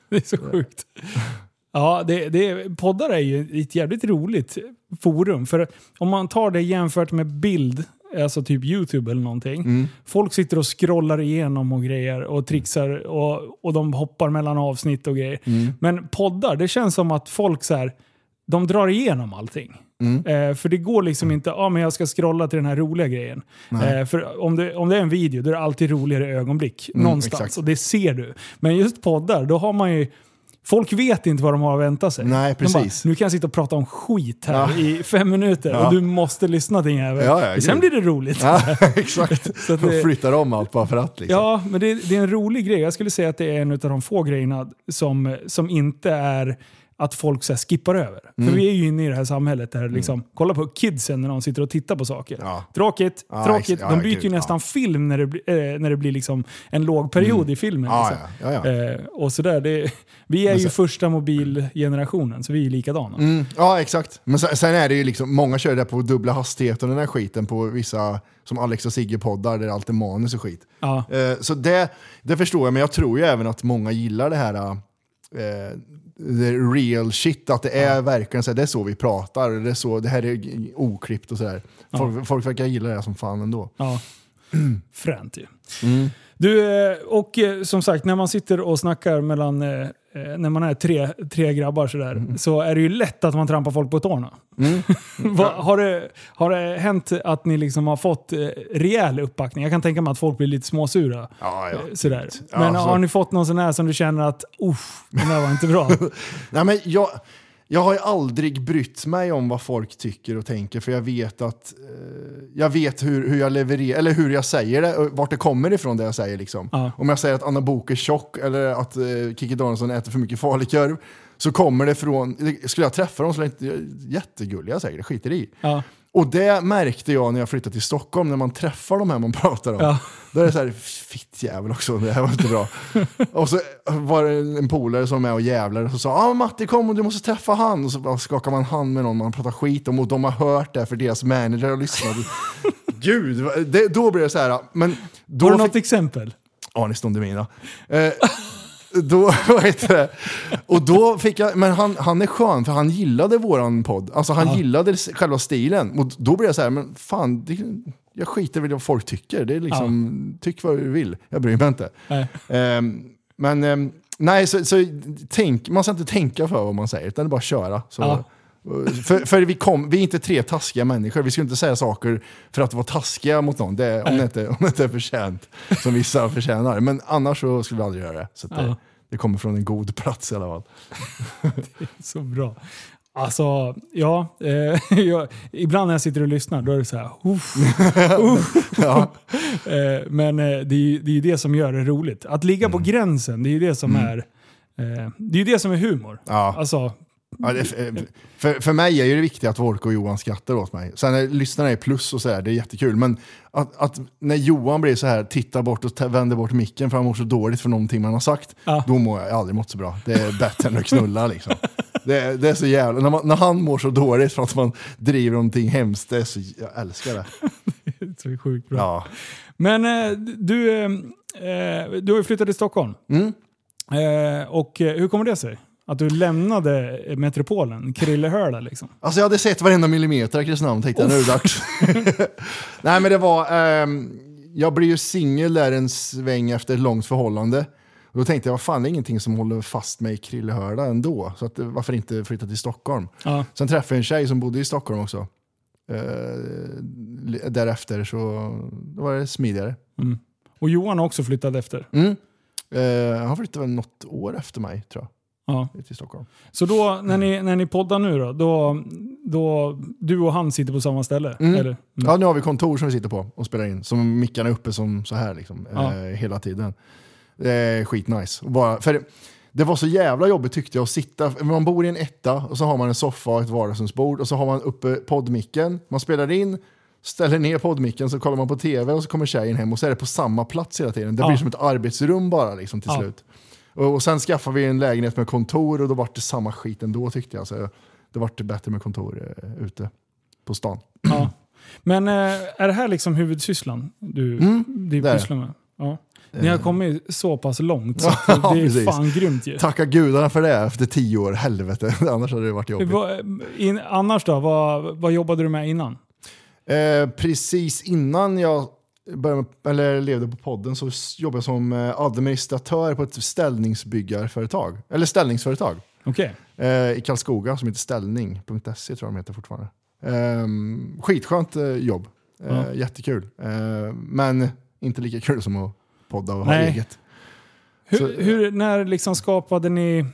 Det är så sjukt. (laughs) Ja, det, det, poddar är ju ett jävligt roligt forum. För om man tar det jämfört med bild, alltså typ YouTube eller någonting. Mm. Folk sitter och scrollar igenom och grejer och trixar och, och de hoppar mellan avsnitt och grejer. Mm. Men poddar, det känns som att folk så här, de drar igenom allting. Mm. Eh, för det går liksom inte, ja men jag ska scrolla till den här roliga grejen. Eh, för om det, om det är en video, då är det alltid roligare ögonblick. Mm, någonstans. exakt. Och det ser du. Men just poddar, då har man ju... Folk vet inte vad de har att vänta sig. Nej, De bara, precis. nu kan jag sitta och prata om skit här Ja. i fem minuter Ja. och du måste lyssna till jävel. Ja, ja, Sen blir det roligt. Ja, (laughs) exakt. (laughs) Så att det- Flyttar om allt bara för att. Liksom. Ja, men det, det är en rolig grej. Jag skulle säga att det är en av de få grejerna som, som inte är att folk så skippar över. Mm. För vi är ju inne i det här samhället där liksom, kolla på kidsen när de sitter och tittar på saker. Ja. Tråkigt, Ja, tråkigt. ja, de byter ju nästan film när det, blir- eh, när det blir liksom en låg period i filmen. Liksom. Eh, och sådär, det, vi är Men ju sen- första mobilgenerationen, så vi är likadana. Mm, ja, exakt. Men sen, sen är det ju liksom, många kör det på dubbla hastigheter och den här skiten på vissa, som Alex och Sigge-poddar, där det alltid är manus och skit. Eh, så det, det förstår jag, men jag tror ju även att många gillar det här eh, the real shit, att det är verkligen så här, det är så vi pratar, det, är så, det här är oklippt och sådär. Folk, folk verkar gilla det som fan ändå. Ja. (clears throat) Fränt ju. Mm. Du, eh, och eh, som sagt, när man sitter och snackar mellan, eh, när man är tre, tre grabbar sådär, Mm. så är det ju lätt att man trampar folk på tårna. (laughs) Va, har, det, har det hänt att ni liksom har fått rejäl uppbackning? Jag kan tänka mig att folk blir lite småsura. Ja, ja. Sådär. Ja, Men så- har ni fått någon sån här som du känner att uff, den där var inte bra? (laughs) Nej, men jag, jag har ju aldrig brytt mig om vad folk tycker och tänker för jag vet att eh, jag vet hur, hur jag levererar, eller hur jag säger det, och vart det kommer ifrån det jag säger. Liksom. Ja. Om jag säger att Anna Bok är tjock eller att eh, Kikki Danielsson äter för mycket falukorv så kommer det från, skulle jag träffa dem så är det jättegulliga säkert, jag skiter i. Ja. Och det märkte jag när jag flyttade till Stockholm, när man träffar de här man pratar om. Ja. Då är det så här, fitt jävel också, det här var inte bra. och så var det en polare som är och jävlar och så sa ah, Matti kom och du måste träffa han. Och så bara skakar man hand med någon man pratar skit om och de har hört det för deras manager har lyssnat. (laughs) gud, det, då blir det så här. Men då Har du fick- något exempel? Anis Don Demina. Eh, då, (laughs) vad heter det? Och då fick jag, men han, han är skön för han gillade våran podd. Alltså han Ja. gillade s- själva stilen. Och då blev jag så här, men fan, det, jag skiter väl i vad folk tycker. Det är liksom, tyck vad du vill. Jag bryr mig inte. Nej. Ehm, men ehm, nej, så, så tänk, man ska inte tänka för vad man säger, utan bara att köra. Så, Ja. För, för vi, kom, vi är inte tre taskiga människor, vi ska inte säga saker för att vara taskiga mot någon, det, om, det inte, om det inte är förtjänt, som vissa förtjänar. Men annars så skulle vi aldrig göra det. Så att det, Ja. det kommer från en god plats i alla fall. Så bra. Alltså, ja. Eh, (laughs) jag, ibland när jag sitter och lyssnar då är det så här. Uff, (laughs) uff. Ja. (laughs) Eh, men eh, det är ju det, är det som gör det roligt. Att ligga på gränsen, det är ju det som är eh, det är ju det som är humor. Ja. Alltså, Ja, det, för, för mig är ju det viktigt att Wolke och Johan skrattar åt mig. Sen är lyssnarna är plus och så här, det är jättekul. Men att, att när Johan blir så här, tittar bort och vänder bort micken för han mår så dåligt för någonting man har sagt, Ja. då mår jag, jag aldrig mått så bra. Det är bättre än att knulla liksom. Det, är- det är så jävla, när, man, när han mår så dåligt för att man driver någonting hemskt, det är så, jag älskar det. (laughs) så sjukt bra. Ja. Men eh, du, eh, eh, du har ju flyttat till Stockholm. Mm. Eh, och eh, hur kommer det sig? Att du lämnade metropolen, Krillehöla liksom? Alltså jag hade sett varenda millimeter av Kristinehamn tänkte jag, nu är det dags. (laughs) Nej men det var, ehm, jag blev ju singel där en sväng efter ett långt förhållande. Och då tänkte jag, vad fan det är ingenting som håller fast mig i Krillehörda ändå. Så att, varför inte flytta till Stockholm? Ja. Sen träffade jag en tjej som bodde i Stockholm också. Li- därefter så då var det smidigare. Och Johan har också flyttat efter. Mm. Eh, han flyttade väl något år efter mig tror Ja. till Stockholm. Så då, när ni, när ni poddar nu då, då, då, du och han sitter på samma ställe? Mm. Eller? Ja, nu har vi kontor som vi sitter på och spelar in. Som mickarna är uppe som så här liksom, Ja. eh, hela tiden. Är skitnice. Och bara, för det, det var så jävla jobbigt tyckte jag att sitta, man bor i en etta och så har man en soffa och ett vardagsrumsbord och så har man uppe poddmicken, man spelar in, ställer ner poddmicken så kollar man på tv och så kommer tjejen hem och så är det på samma plats hela tiden. Det Ja. blir som ett arbetsrum bara liksom till Ja. slut. Och, och sen skaffade vi en lägenhet med kontor och då var det samma skit ändå tyckte jag. Så det var bättre med kontor eh, ute på stan. Ja. Men eh, är det här liksom huvudsysslan du, Mm, du det är det. pysslar med? Ja. Ni har kommit så pass långt så (laughs) det är precis. fan grymt ju. Tacka gudarna för det efter tio år, helvete. (laughs) Annars hade det varit jobbigt. Vad- In, annars då? Vad, vad jobbade du med innan? Eh, precis innan jag började, eller levde på podden så jobbade jag som eh, administratör på ett ställningsbyggarföretag. Eller ställningsföretag. Okej. Eh, I Karlskoga som heter ställning.se tror jag de heter fortfarande. Eh, skitskönt eh, jobb. Ja. Jättekul. Eh, men inte lika kul som att podda och ha Nej. eget. Hur, Så- hur, när liksom skapade ni...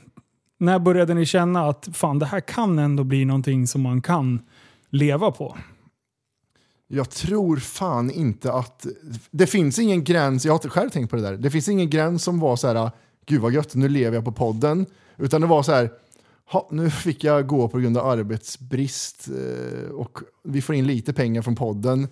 När började ni känna att fan, det här kan ändå bli någonting som man kan leva på? Jag tror fan inte att... Det finns ingen gräns, jag har själv tänkt på det där. Det finns ingen gräns som var så här, gud vad gött, nu lever jag på podden. Utan det var så här, ha, nu fick jag gå på grund av arbetsbrist eh, och vi får in lite pengar från podden.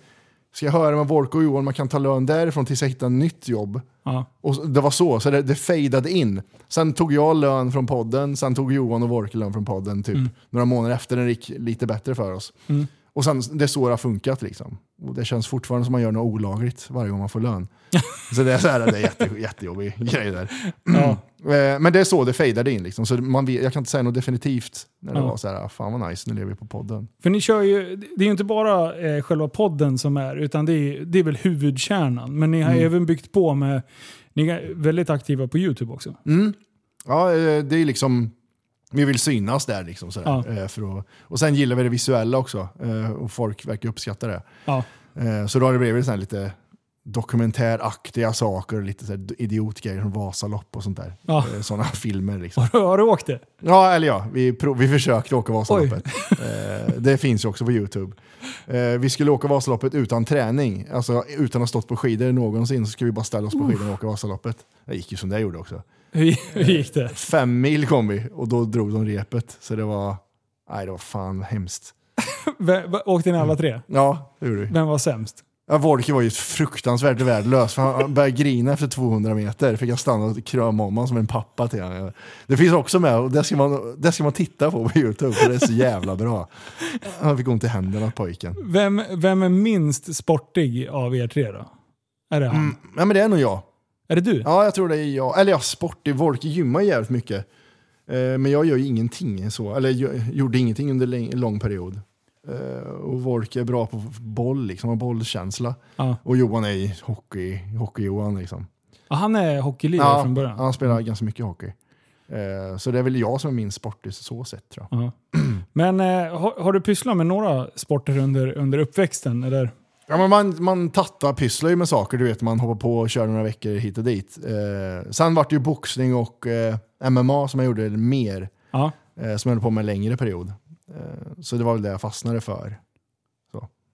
Ska jag höra med Volko och Johan, man kan ta lön därifrån tills jag hittar ett nytt jobb. Ja. Och det var så, så det, det fejdade in. Sen tog jag lön från podden, sen tog Johan och Volke lön från podden typ några månader efter det gick lite bättre för oss. Mm. Och sen, det är så det har funkat liksom. Och det känns fortfarande som man gör något olagligt varje gång man får lön. (laughs) så det är, så här, det är jätte, jättejobbig (laughs) grej där. Ja. (clears throat) Eh, Men det är så det fejdade in liksom. Så man, jag kan inte säga något definitivt när det Ja. var så här, "Ah, fan vad nice, nu lever vi på podden. För ni kör ju, det är ju inte bara eh, själva podden som är, utan det är, det är väl huvudkärnan. Men ni har Mm. även byggt på med, ni är väldigt aktiva på YouTube också. Mm. Ja, eh, det är liksom, vi vill synas där liksom. Sådär, Ja. eh, för att, och sen gillar vi det visuella också eh, och folk verkar uppskatta det. Ja. Eh, Så då har det blivit lite dokumentäraktiga saker, lite så här idiotgrejer som Vasalopp och sånt där. Ja. Eh, Sådana filmer liksom. Har, du- har du åkt det? Ja, eller ja, vi, prov, vi försökte åka Vasaloppet. (laughs) Eh, det finns ju också på YouTube. Eh, vi skulle åka Vasaloppet utan träning, alltså utan att ha stått på skidor någonsin, så skulle vi bara ställa oss på skidorna och åka Vasaloppet. Det gick ju som det gjorde också. Hur, hur gick det? Fem mil kom vi och då drog de repet. Så det var, nej det var fan hemskt. (laughs) Åkte ni alla tre? Ja, det gjorde vi. Vem var sämst? Ja, Wolke var ju fruktansvärt värdelös, för han började grina efter 200 meter. Fick jag stanna och krama om honom som en pappa till honom. Det finns också med, och det ska man, det ska man titta på på Youtube, för det är så jävla bra. Han fick ont i händerna pojken. Vem, vem är minst sportig av er tre då? Är det han? Mm, ja men det är nog jag. Är det du? Ja, jag tror det är jag. Eller ja, sportig. Wolke gymmar jävligt mycket. Eh, men jag gör ju ingenting så. Eller jag gjorde ingenting under en lång period. Eh, och Wolke är bra på boll, liksom, har bollkänsla. Ja. Och Johan är hockey, hockey-Johan liksom. Ja, han är hockeylirare från början. han spelar ganska mycket hockey. Eh, så det är väl jag som är min sportig så sett tror jag. Ja. Men eh, har, har du pysslat med några sporter under, under uppväxten? Eller? Ja, men man, man tattar, pysslar ju med saker, du vet, man hoppar på och kör några veckor hit och dit. Eh, sen vart det ju boxning och eh, MMA som jag gjorde mer, Ja. eh, som jag höll på med en längre period. Eh, så det var väl det jag fastnade för.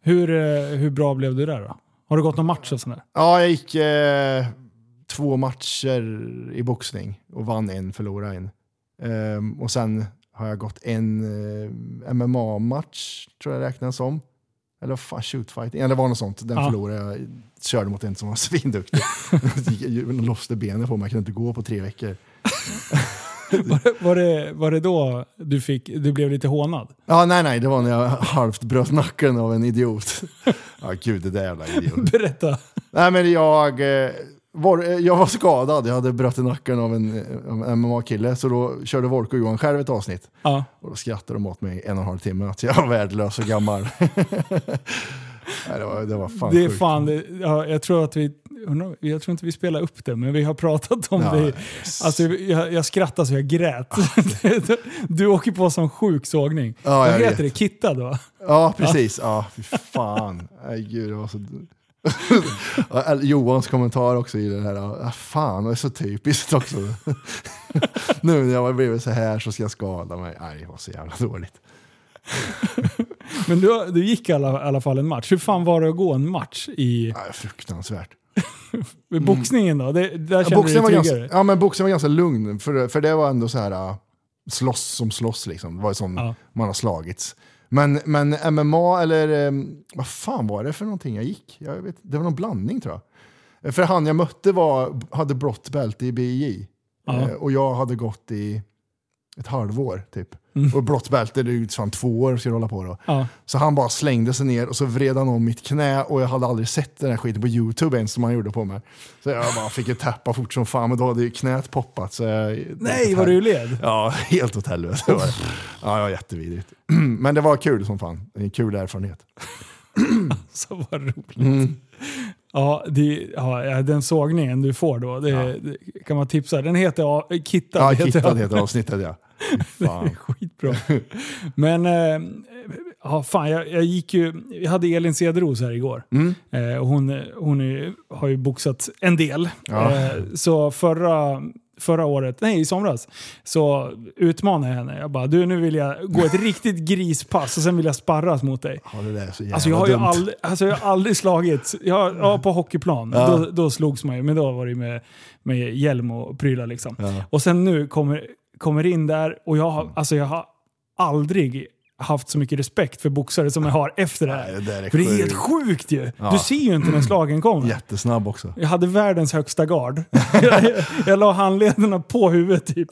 Hur, eh, hur bra blev du där då? Har du gått någon match och sådär? Ja, jag gick eh, två matcher i boxning och vann en, förlorade en. Ehm, och sen har jag gått en eh, MMA-match, tror jag räknas som. Eller fan, shootfighting, det var något sånt. Den Ja. förlorade jag. Körde mot en som var (laughs) svinduktig. (laughs) Jag lossade benet på mig, jag kunde inte gå på tre veckor. (laughs) Var, var, det, var det då du, fick, du blev lite hånad? Ja, nej, nej, det var när jag halvt bröt nacken av en idiot. Ja, gud, det där jävla idiot. (laughs) Berätta. Nej men jag, eh, var, eh, jag var skadad, jag hade brutit nacken av en, eh, en MMA-kille. Så då körde Wolke och Johan själv ett avsnitt. Ja. Och då skrattade de åt mig en och en halv timme att jag var värdelös och gammal. (laughs) Nej, det, var, det var fan Det är sjukt. fan, ja, jag tror att vi, jag tror inte vi spelar upp det, men vi har pratat om Ja, det. yes. Alltså, jag, jag skrattade så jag grät. (laughs) du åker på som sjuk sågning. Ja, Vad heter vet. det? Kittad va? Ja, precis. Ja, fy fan. Nej, gud, det var så... Ja, (laughs) Johans kommentar också i det här, ja, fan det är så typiskt också. (laughs) nu när jag har blivit så här så ska jag skada mig. Nej, det var så jävla dåligt. Men du, du gick i alla, alla fall en match. Hur fan var det att gå en match i, Nej, fruktansvärt. I boxningen då? Det, där Ja, boxningen var ganska, ja, men boxningen var ganska lugn, för, för det var ändå så här äh, slåss som slåss liksom. Det var som Ja. man har slagits. Men, men MMA eller eh, vad fan var det för någonting jag gick? Jag vet, det var någon blandning tror jag. För han jag mötte var, hade blått bälte i BJ. Ja. Eh, och jag hade gått i ett halvår typ. Mm. Och blått bälte, det är ju fan två år ska du hålla på då. Ja. Så han bara slängde sig ner och så vred han om mitt knä och jag hade aldrig sett den här skiten på YouTube ens som han gjorde på mig. Så jag bara fick ju tappa fort som fan, men då hade ju knät poppat. Så jag, Nej, vad du led? Ja, helt åt helvete var det. Ja, det var jättevidrigt. (clears throat) Men det var kul som fan. En kul erfarenhet. (clears throat) Så vad roligt. Mm. Ja, det, ja, den sågningen du får då, det, det kan man tipsa. Den heter ja, Kittad. Ja, Kittad heter avsnittet ja. Fan. Skitbra. Men eh, ja, fan, jag, jag gick ju, jag hade Elin Cederos här igår. Mm. Eh, och hon hon är, har ju boxat en del. Ja. Eh, så förra, förra året, nej i somras, så utmanade jag henne. Jag bara, du nu vill jag gå ett riktigt grispass och sen vill jag sparras mot dig. Ja, det där är så jävla Alltså jag har ju dumt. aldrig, alltså jag har aldrig slagit. Jag, ja, på hockeyplan, Ja. då, då slogs man ju. Men då var det ju med, med hjälm och prylar liksom. Ja. Och sen nu kommer, kommer in där och jag har, alltså jag har aldrig haft så mycket respekt för boxare som jag har efter det Nej, här. det där är För det är helt sjukt. ju. Ja. Du ser ju inte när slagen kommer. Jättesnabb också. Jag hade världens högsta gard. (laughs) jag, jag la handlederna på huvudet typ.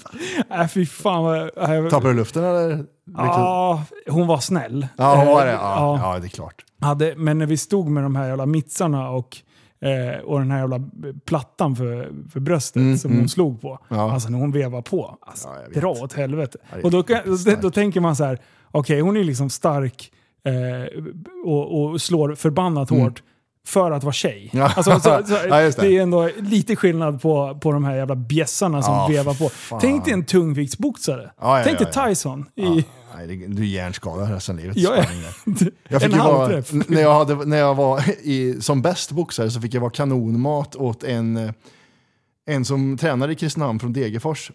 Äh, fy fan vad... jag- Tappade du luften eller? Ja, hon var snäll. Ja, hon var det? Ja, ja. det är klart. hade, men när vi stod med de här jävla mitsarna och, eh, och den här jävla plattan för, för bröstet Mm, som mm. hon slog på. Ja. Alltså när hon vevar på. Alltså, Ja, dra åt helvete. Ja, och då, då, då tänker man så här, okej hon är liksom stark eh, och, och slår förbannat Mm. hårt för att vara tjej. Ja. Alltså, så, så, (laughs) Ja, det. det. är ändå lite skillnad på, på de här jävla bjässarna som Ja, vevar på. fan. Tänk dig en tungviktsboxare. Ja, Tänk dig. Tyson. I. Nej, det- du är hjärnskadad resten av livet. Ja, ja. Spanning där. (laughs) Jag fick en vara, när, jag hade, när jag var i, som bäst boxare så fick jag vara kanonmat åt en, eh, en som tränade i Kristinehamn från Degerfors.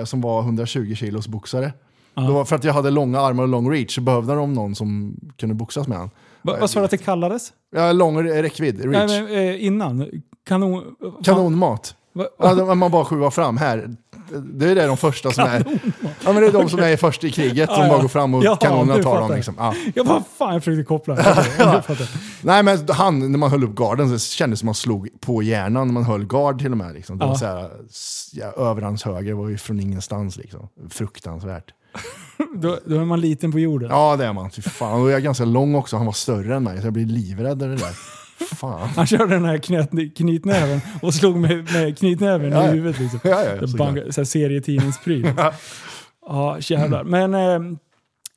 Eh, som var 120 kilos boxare. Då, var- för att jag hade långa armar och lång reach så behövde de någon som kunde boxas med. Va, vad sa du att det kallades? Ja, lång räckvidd, reach. Nej, men, eh, innan. Kanon... Kanonmat. Va- Ja, man bara skjuvar fram här. Det är det de första som är. Ja, men det är de som är först i kriget som bara går fram och Ja, kanonerna tar dem. Liksom. Ja. Jag bara, fan jag försökte koppla. (laughs) Nej men han, när man höll upp garden så kändes det som man slog på hjärnan när man höll gard till och med. Liksom. Det Ja. var så här, s- ja, överhandshöger var ju från ingenstans. Liksom. Fruktansvärt. Då, då är man liten på jorden. Ja det är man. Fy fan. Och jag är ganska lång också, han var större än mig så jag blir livrädd av det där. Fan. Han körde den här knät, knytnäven och slog med, med knytnäven Ja, i huvudet. Liksom. Ja, ja, Så bang, så här serietidningspryl. (laughs) ja, jävlar. Men eh,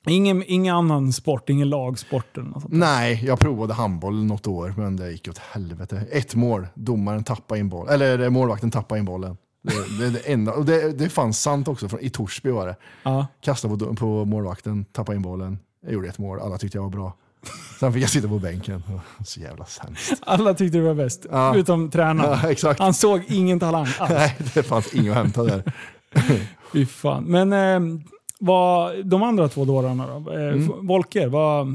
ingen, ingen annan sport, ingen lagsport eller något sånt. Nej, jag provade handboll något år men det gick åt helvete. Ett mål, domaren tappade in bollen. Eller eh, målvakten tappade in bollen. Det, det är det enda. Och det, det fanns sant också, från, i Torsby var det. Ja. Kastade på, på målvakten, tappade in bollen. Jag gjorde ett mål, alla tyckte jag var bra. Sen fick jag sitta på bänken. (laughs) Så jävla sämst. Alla tyckte det var bäst, Ja. utom tränaren. Ja. Han såg ingen talang alls. Nej, det fanns inget att hämta där. (laughs) Fy fan. Men eh, vad, de andra två dårarna då? Eh, Mm. Volker, vad,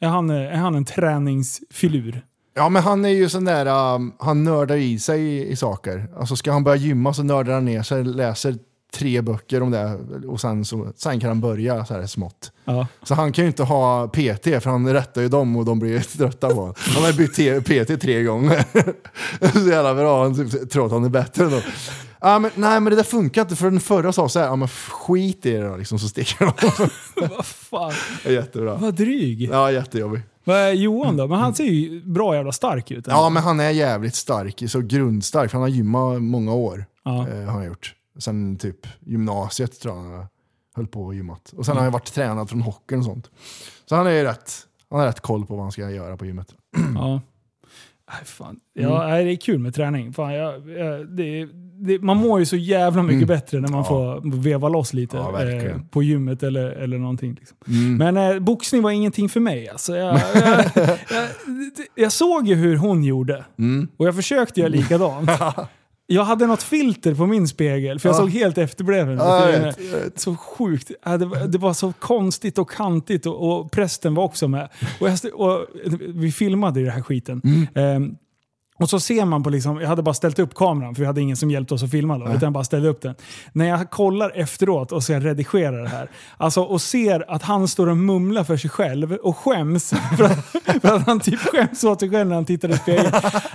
är, han, är han en träningsfilur? Ja, men han är ju sån där, um, han nördar i sig i, i saker. Alltså ska han börja gymma så nördar han ner sig, läser tre böcker om det och sen, så, sen kan han börja så här smått. Ja. Så han kan ju inte ha PT för han rättar ju dem och de blir (laughs) trötta på honom. Han har bytt PT tre gånger. (laughs) så jävla bra, han typ tror att han är bättre då. Ja, men, nej men det där funkar inte för den förra sa så här, ja men skit i det då liksom så sticker de. (laughs) vad fan, jättebra. vad dryg. Ja, jättejobbig. Vad är Johan då? Men han ser ju bra jävla stark ut. Ja, men han är jävligt stark, så grundstark. Han har gymmat många år. Ja. Eh, har han gjort. Sen typ gymnasiet tror jag han höll på och gymmat. Och sen har han varit tränad från hockeyn och sånt. Så han är ju rätt, han har rätt koll på vad han ska göra på gymmet. Ja. Fan. Ja, Mm. det är kul med träning. Fan, jag, jag, det, det, man mår ju så jävla mycket bättre när man Mm. Ja. får veva loss lite Ja. Mm. eh, på gymmet eller, eller någonting. Liksom. Men eh, boxning var ingenting för mig. Alltså, jag, (laughs) jag, jag, jag såg ju hur hon gjorde Mm. och jag försökte göra likadant. (laughs) Jag hade något filter på min spegel för jag Ja. såg helt efterbliven. Ja, så sjukt. Det, var, det var så konstigt och kantigt och, och prästen var också med. Och, jag, och vi filmade i den här skiten. Ehm, och så ser man på liksom, jag hade bara ställt upp kameran för vi hade ingen som hjälpte oss att filma då, utan jag bara ställde upp den. När jag kollar efteråt och ska redigera det här, alltså och ser att han står och mumlar för sig själv och skäms (laughs) för att, för att han typ skäms åt sig själv när han tittar i spegeln.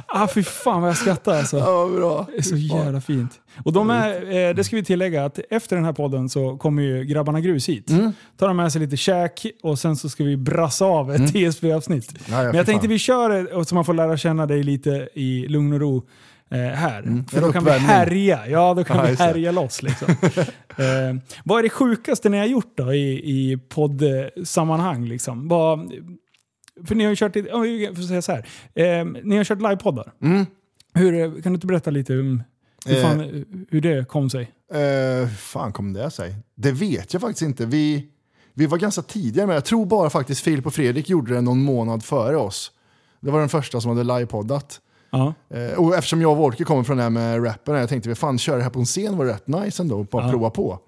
Ah fy fan vad jag skrattar alltså. Ja, bra. Det är så jävla fint. Och de är, eh, det ska vi tillägga att efter den här podden så kommer ju grabbarna grus hit. Mm. Tar de med sig lite käk och sen så ska vi brassa av ett TSB-avsnitt. Mm. Ja, ja, Men jag tänkte vi kör så man får lära känna dig lite i lugn och ro eh, här. För Mm. En då kan vi härja. Ja, då kan Ja, vi härja loss liksom. (laughs) eh, vad är det sjukaste ni har gjort då i, i poddsammanhang? Liksom? Vad, för ni har ju kört, jag får säga så här. Eh, ni har kört livepoddar. Mm. Hur, kan du inte berätta lite om hur, Eh. fan, hur det kom sig? Eh, fan kom det sig? Det vet jag faktiskt inte. Vi, vi var ganska tidiga med Jag tror bara faktiskt Filip och Fredrik gjorde det någon månad före oss. Det var den första som hade livepoddat. Ja. Eh, och eftersom jag och Wolke kommer från det här med rappen, jag tänkte vi fan köra det här på en scen var rätt nice ändå, bara Ja. prova på.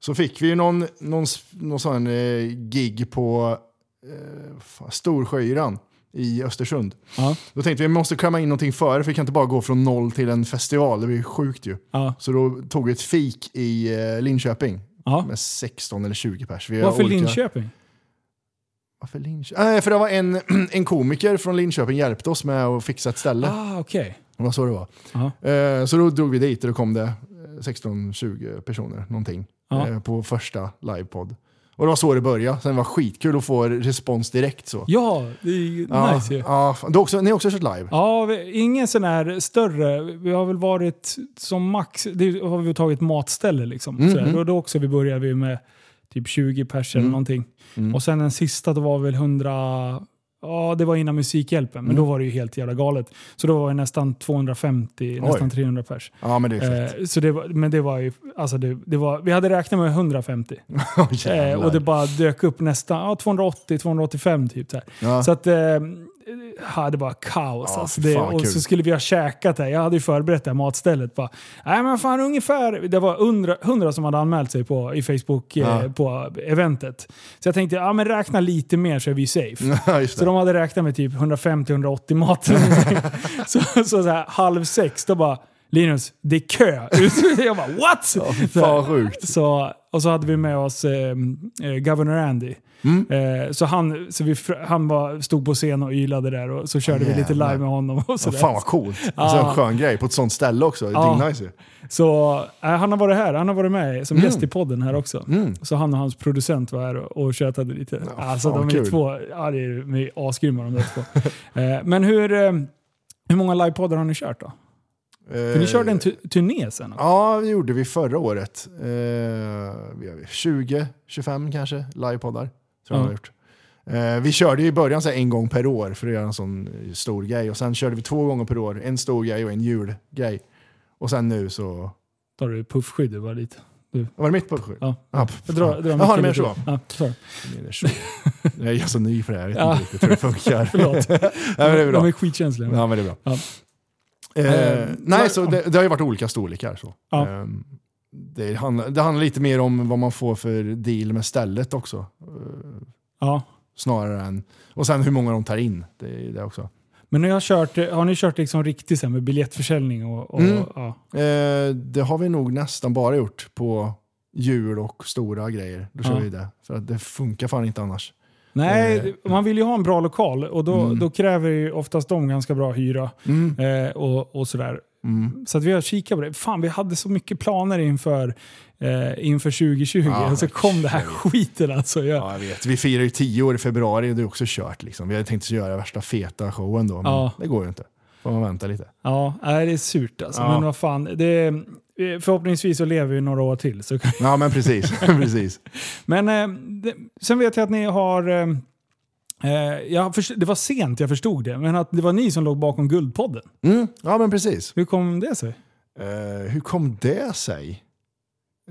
Så fick vi ju någon, någon, någon sån eh, gig på eh, fan, Storsjöyran i Östersund. Ja. Då tänkte vi vi måste klämma in någonting före, för vi kan inte bara gå från noll till en festival, det blir sjukt ju. Ja. Så då tog vi ett fik i eh, Linköping Ja. med 16 eller 20 pers. Vi Varför olika- Linköping? Varför Linköping? Nej, för det var en, (clears throat) en komiker från Linköping hjälpte oss med att fixa ett ställe. Ah, okej. Det var så det var. Eh, så då drog vi dit och då kom det eh, 16-20 personer någonting eh, på första livepodd. Och det var så det började. Sen var det skitkul att få respons direkt så. Ja, det är ju Ja, nice ju. ja, du också, ni har också kört live? Ja, vi- ingen sån här större. Vi har väl varit som max, det har vi tagit matställe liksom. Mm, mm. Och då också vi började vi med typ 20 pers eller någonting. Mm. Och sen den sista då var väl 100, ja det var innan Musikhjälpen, men Mm. då var det ju helt jävla galet. Så då var det nästan 250, nästan 300 pers. Ja, men det är fett. Eh, så det var, men det var ju, alltså det, det var, vi hade räknat med 150. Åh, (laughs) Eh, och det bara dök upp nästan ja, 280-285 typ. Där. ja. Så att, eh, ja, det var kaos. Ja, alltså det, fan, och kul. så skulle vi ha käkat där. Jag hade ju förberett det här matstället. Bara, Nej men fan ungefär, det var 100, 100 som hade anmält sig på, i Facebook eh, Ja. på eventet. Så jag tänkte, ja men räkna lite mer så är vi safe. (laughs) Ja, Så de hade räknat med typ 150-180 mat. (laughs) så så, så här, halv sex, då bara Linus, det är kö. (laughs) jag bara what? Ja, fan sjukt. Så, och så hade vi med oss eh, eh, Governor Andy. Mm. Eh, så han, så vi, han bara stod på scen och ylade där och så körde vi lite live med honom. Och Ja, sådär. fan vad coolt. Alltså, en skön grej på ett sånt ställe också. Det är Ja. nice. Så eh, han har varit här, han har varit med som Mm. gäst i podden här också. Så han och hans producent var här och, och tjötade lite. Ja, alltså fan, de är kul. två, ja det är, de är asgrymma de där två. (laughs) eh, men hur, eh, hur många livepoddar har ni kört då? För ni körde en tu- turné sen? också. Ja, det gjorde vi förra året. Eh, vi har 20, 25 kanske livepoddar. Tror jag har gjort. Eh, vi körde ju i början så en gång per år för att göra en sån eh, stor grej. Och sen körde vi två gånger per år. En stor grej och en julgrej. Och sen nu så... Tar du puffskyddet bara lite? Var det mitt sju? Ja. Ja, Jag drar, Jaha, är lite. så. Ja, sorry. Jag är så ny för det här, jag vet Ja. inte riktigt hur det funkar. (laughs) Förlåt. (laughs) ja, men det är bra. De är skitkänsliga. Ja, men det är bra. Ja. Eh, Eh, nej, men- så det, det har ju varit olika storlekar. Så. Ja. Eh, det, handlar, det handlar lite mer om vad man får för deal med stället också. Eh, Ja. snarare än... Och sen hur många de tar in. Det är det också. Men ni har, kört, har ni kört liksom riktigt sen med biljettförsäljning? Och, och, Mm. ja. Eh, det har vi nog nästan bara gjort på jul och stora grejer. Då kör Ja. vi det. För att det funkar fan inte annars. Nej, man vill ju ha en bra lokal och då, Mm. då kräver ju oftast de ganska bra hyra. Mm. Eh, och, och sådär. Mm. Så att vi har kikat på det. Fan, vi hade så mycket planer inför, eh, inför 2020 Ja, och så kom det här skiten alltså. Jag, Ja, jag vet. Vi firar ju tio år i februari och det är också kört. Liksom. Vi hade tänkt att göra värsta feta showen då, men Ja. det går ju inte. Får man vänta lite. Ja, nej, det är surt alltså. Ja. Men vad fan. Det, förhoppningsvis så lever vi några år till. Så. Ja, men precis. (laughs) precis. Men eh, det, sen vet jag att ni har... Eh, eh, först, det var sent jag förstod det, men att det var ni som låg bakom Guldpodden. Mm. Ja, men precis. Hur kom det sig? Eh, hur kom det sig?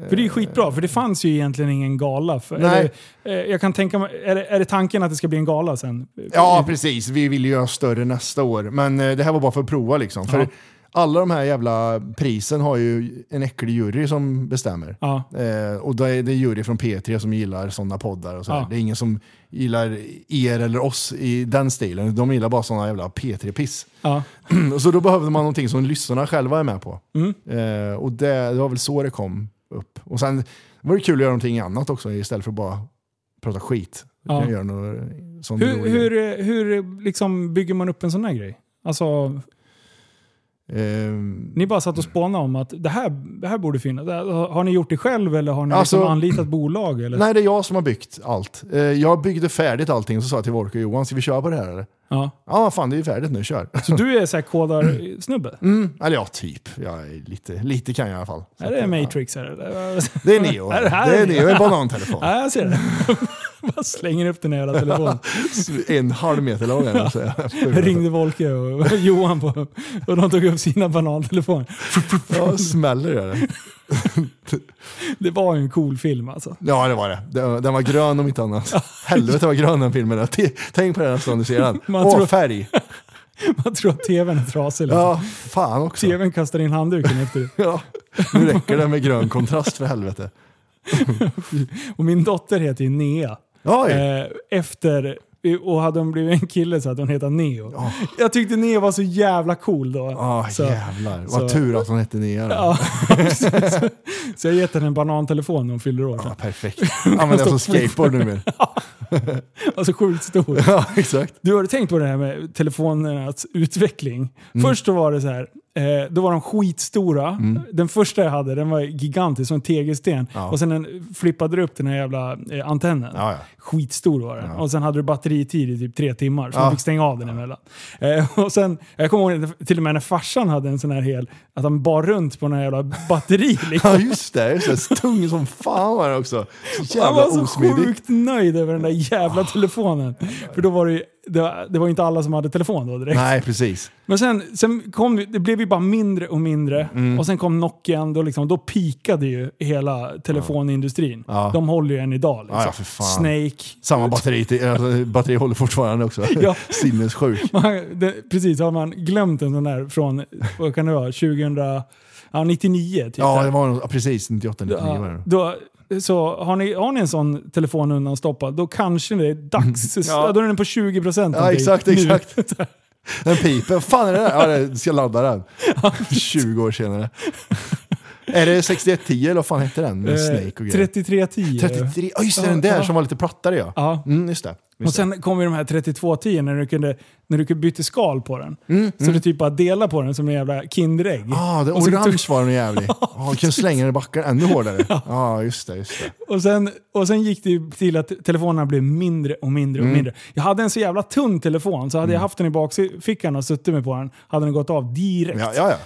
För det är ju skitbra, för det fanns ju egentligen ingen gala. För, Nej. Eller, eh, jag kan tänka mig, är det, är det tanken att det ska bli en gala sen? Ja, precis. Vi vill ju göra större nästa år. Men eh, det här var bara för att prova liksom. För Ja. Alla de här jävla prisen har ju en äcklig jury som bestämmer. Ja, Eh, och då är det jury från P3 som gillar sådana poddar. Och så Ja. Det är ingen som gillar er eller oss i den stilen. De gillar bara sådana jävla P3-piss. ja. (clears throat) Så då behövde man någonting som lyssnarna själva är med på. Mm. Eh, och det, det var väl så det kom upp. Och sen var det kul att göra någonting annat också istället för att bara prata skit. Ja. Göra något, Hur, hur, hur liksom bygger man upp en sån här grej? Alltså, ni bara satt och spånade om att det här, det här borde finnas. Har ni gjort det själv eller har ni Alltså- liksom anlitat bolag? Eller? nej, det är jag som har byggt allt. Eh, jag byggde färdigt allting och så sa jag till Volker och Johan, ska vi köra på det här eller? Ja. Ja, fan det är ju färdigt nu, kör. Så du är så här kodarsnubbe? Mm, eller ja, typ. Jag är lite, lite kan jag i alla fall. Så Är det Matrix? Här, eller? (laughs) Det är Neo. Är det här det är Neo? En banantelefon. (laughs) Ja, jag ser det. (laughs) Bara slänger upp den här jävla telefonen. en halv meter lång är den. ringde Volke och Johan på, och de tog upp sina banantelefoner. Ja, smäller det. Det var ju en cool film alltså. Ja, det var det. Den, var grön om inte annat. Helvete vad grön den filmen är. Tänk på den nästa gång du ser den. (laughs) Man Åh, tror- färg. (laughs) Man tror att tvn är trasig. Liksom. Ja, fan också. TVn kastar in handduken efter det. (laughs) Ja, nu räcker det med grön kontrast för helvete. Och min dotter heter ju Nea. Eh, efter, och hade hon blivit en kille så hade hon hetat Neo. Ja. Jag tyckte Neo var så jävla cool då. Ah, så, jävlar. så- Vad tur att hon hette Nia. då. ja, precis. (laughs) så jag har gett henne en banantelefon när hon fyller år. Ja, perfekt. Använder jag som (laughs) skateboard numera. (laughs) Alltså sjukt stor. Ja, exakt. Du har tänkt på det här med telefonernas utveckling? Mm. Först då var det så här, eh, då var de skitstora. Den första jag hade den var gigantisk, som en tegelsten. Mm. Ja. Och sen den flippade du upp den här jävla eh, antennen. Ja, ja. Skitstor var den. Ja. Och sen hade du batteritid i typ tre timmar, så Ja. man fick stänga av den emellan. Eh, och sen, jag kommer ihåg till och med när farsan hade en sån här hel, att han bar runt på den här jävla batteri. (laughs) Liksom. Ja, just det. Just det. Tung som fan var den också. Så Han var jävla så osmidig. sjukt nöjd över den där jävla telefonen. För då var det ju, det var, det var inte alla som hade telefon då direkt. Nej, precis. Men sen, sen kom det, det blev ju bara mindre och mindre. Mm. Och sen kom Nokian, då, liksom, då pikade ju hela telefonindustrin. Ja. De håller ju än idag. Liksom. Ja, ja, för fan. Snake. Samma batteri, till, alltså, batteri håller fortfarande också. (laughs) Ja. Sinnessjuk. Man, det, precis, har man glömt en sån där från, vad kan det vara, 2000, ja, 99 typ. Ja, det var precis 98, 99 var Ja, då, så har ni, har ni en sån telefon undanstoppad, då kanske det är dags. Ja. ja. Då är den på 20% Ja, exakt, exakt. (laughs) Den piper. Vad fan är det där? Ja, det ska ladda den. 20 år senare. Är det 6110 eller vad fan hette den? Med Snake och grejer. 3310. 33, ja just det, den där som var lite plattare ja. Ja. Mm, just det. Och sen kom ju de här 3210 när du kunde, när du kunde byta skal på den. Mm, så du typ bara delar på den som en jävla Kinderägg. Ah, det orange tog- var den jävlig. (laughs) Ja, kan slänga den i backen ännu hårdare. Ja, ah, just det. Just det. Och sen, och sen gick det till att telefonerna blev mindre och mindre och Mm. mindre. Jag hade en så jävla tunn telefon, så hade jag haft den i bakfickan och suttit med på den, hade den gått av direkt. Ja, ja, ja.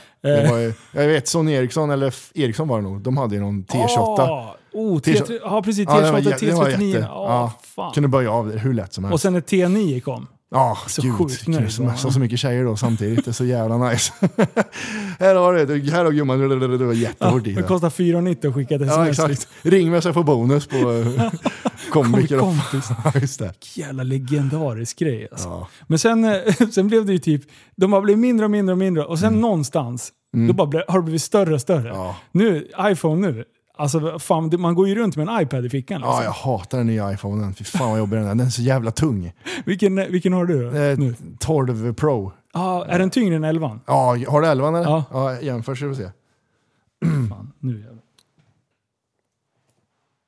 Var ju, jag vet, Sony Ericsson, eller Ericsson var det nog, de hade ju någon T28. Ah, oh, T28. T3, ja, precis. Ja, det var T28, jä- det var T39. jätte- Ja, ja. fan. Kunde böja av det hur lätt som Och helst. sen när T9 kom. Ja, så gud. sjukt Kunde smsa så mycket tjejer då samtidigt. Det är så jävla nice. (laughs) här har du det. Här har gumman. Det var jättehårt Det dit. kostar 4,90 att skicka ett Ja, sms. exakt. liksom. Ring mig så jag får bonus på eh, (laughs) komiker. och- Kompis. (laughs) Ja, just det. Jävla legendarisk grej alltså. Ja. Men sen, eh, sen blev det ju typ, de har blivit mindre och mindre och mindre och sen Mm. någonstans, då bara har det blivit större och större. Ja. Nu, iPhone nu, alltså fan, man går ju runt med en iPad i fickan. Liksom. Ja, jag hatar den nya iPhonen. Fy fan vad jobbig den är. Den är så jävla tung. (laughs) vilken, vilken har du? Eh, nu? 12 Pro. Ah, är den tyngre än 11? Ja, har du 11 eller? Ja. ja jämför så vi se. (clears throat) Fan, nu jävlar.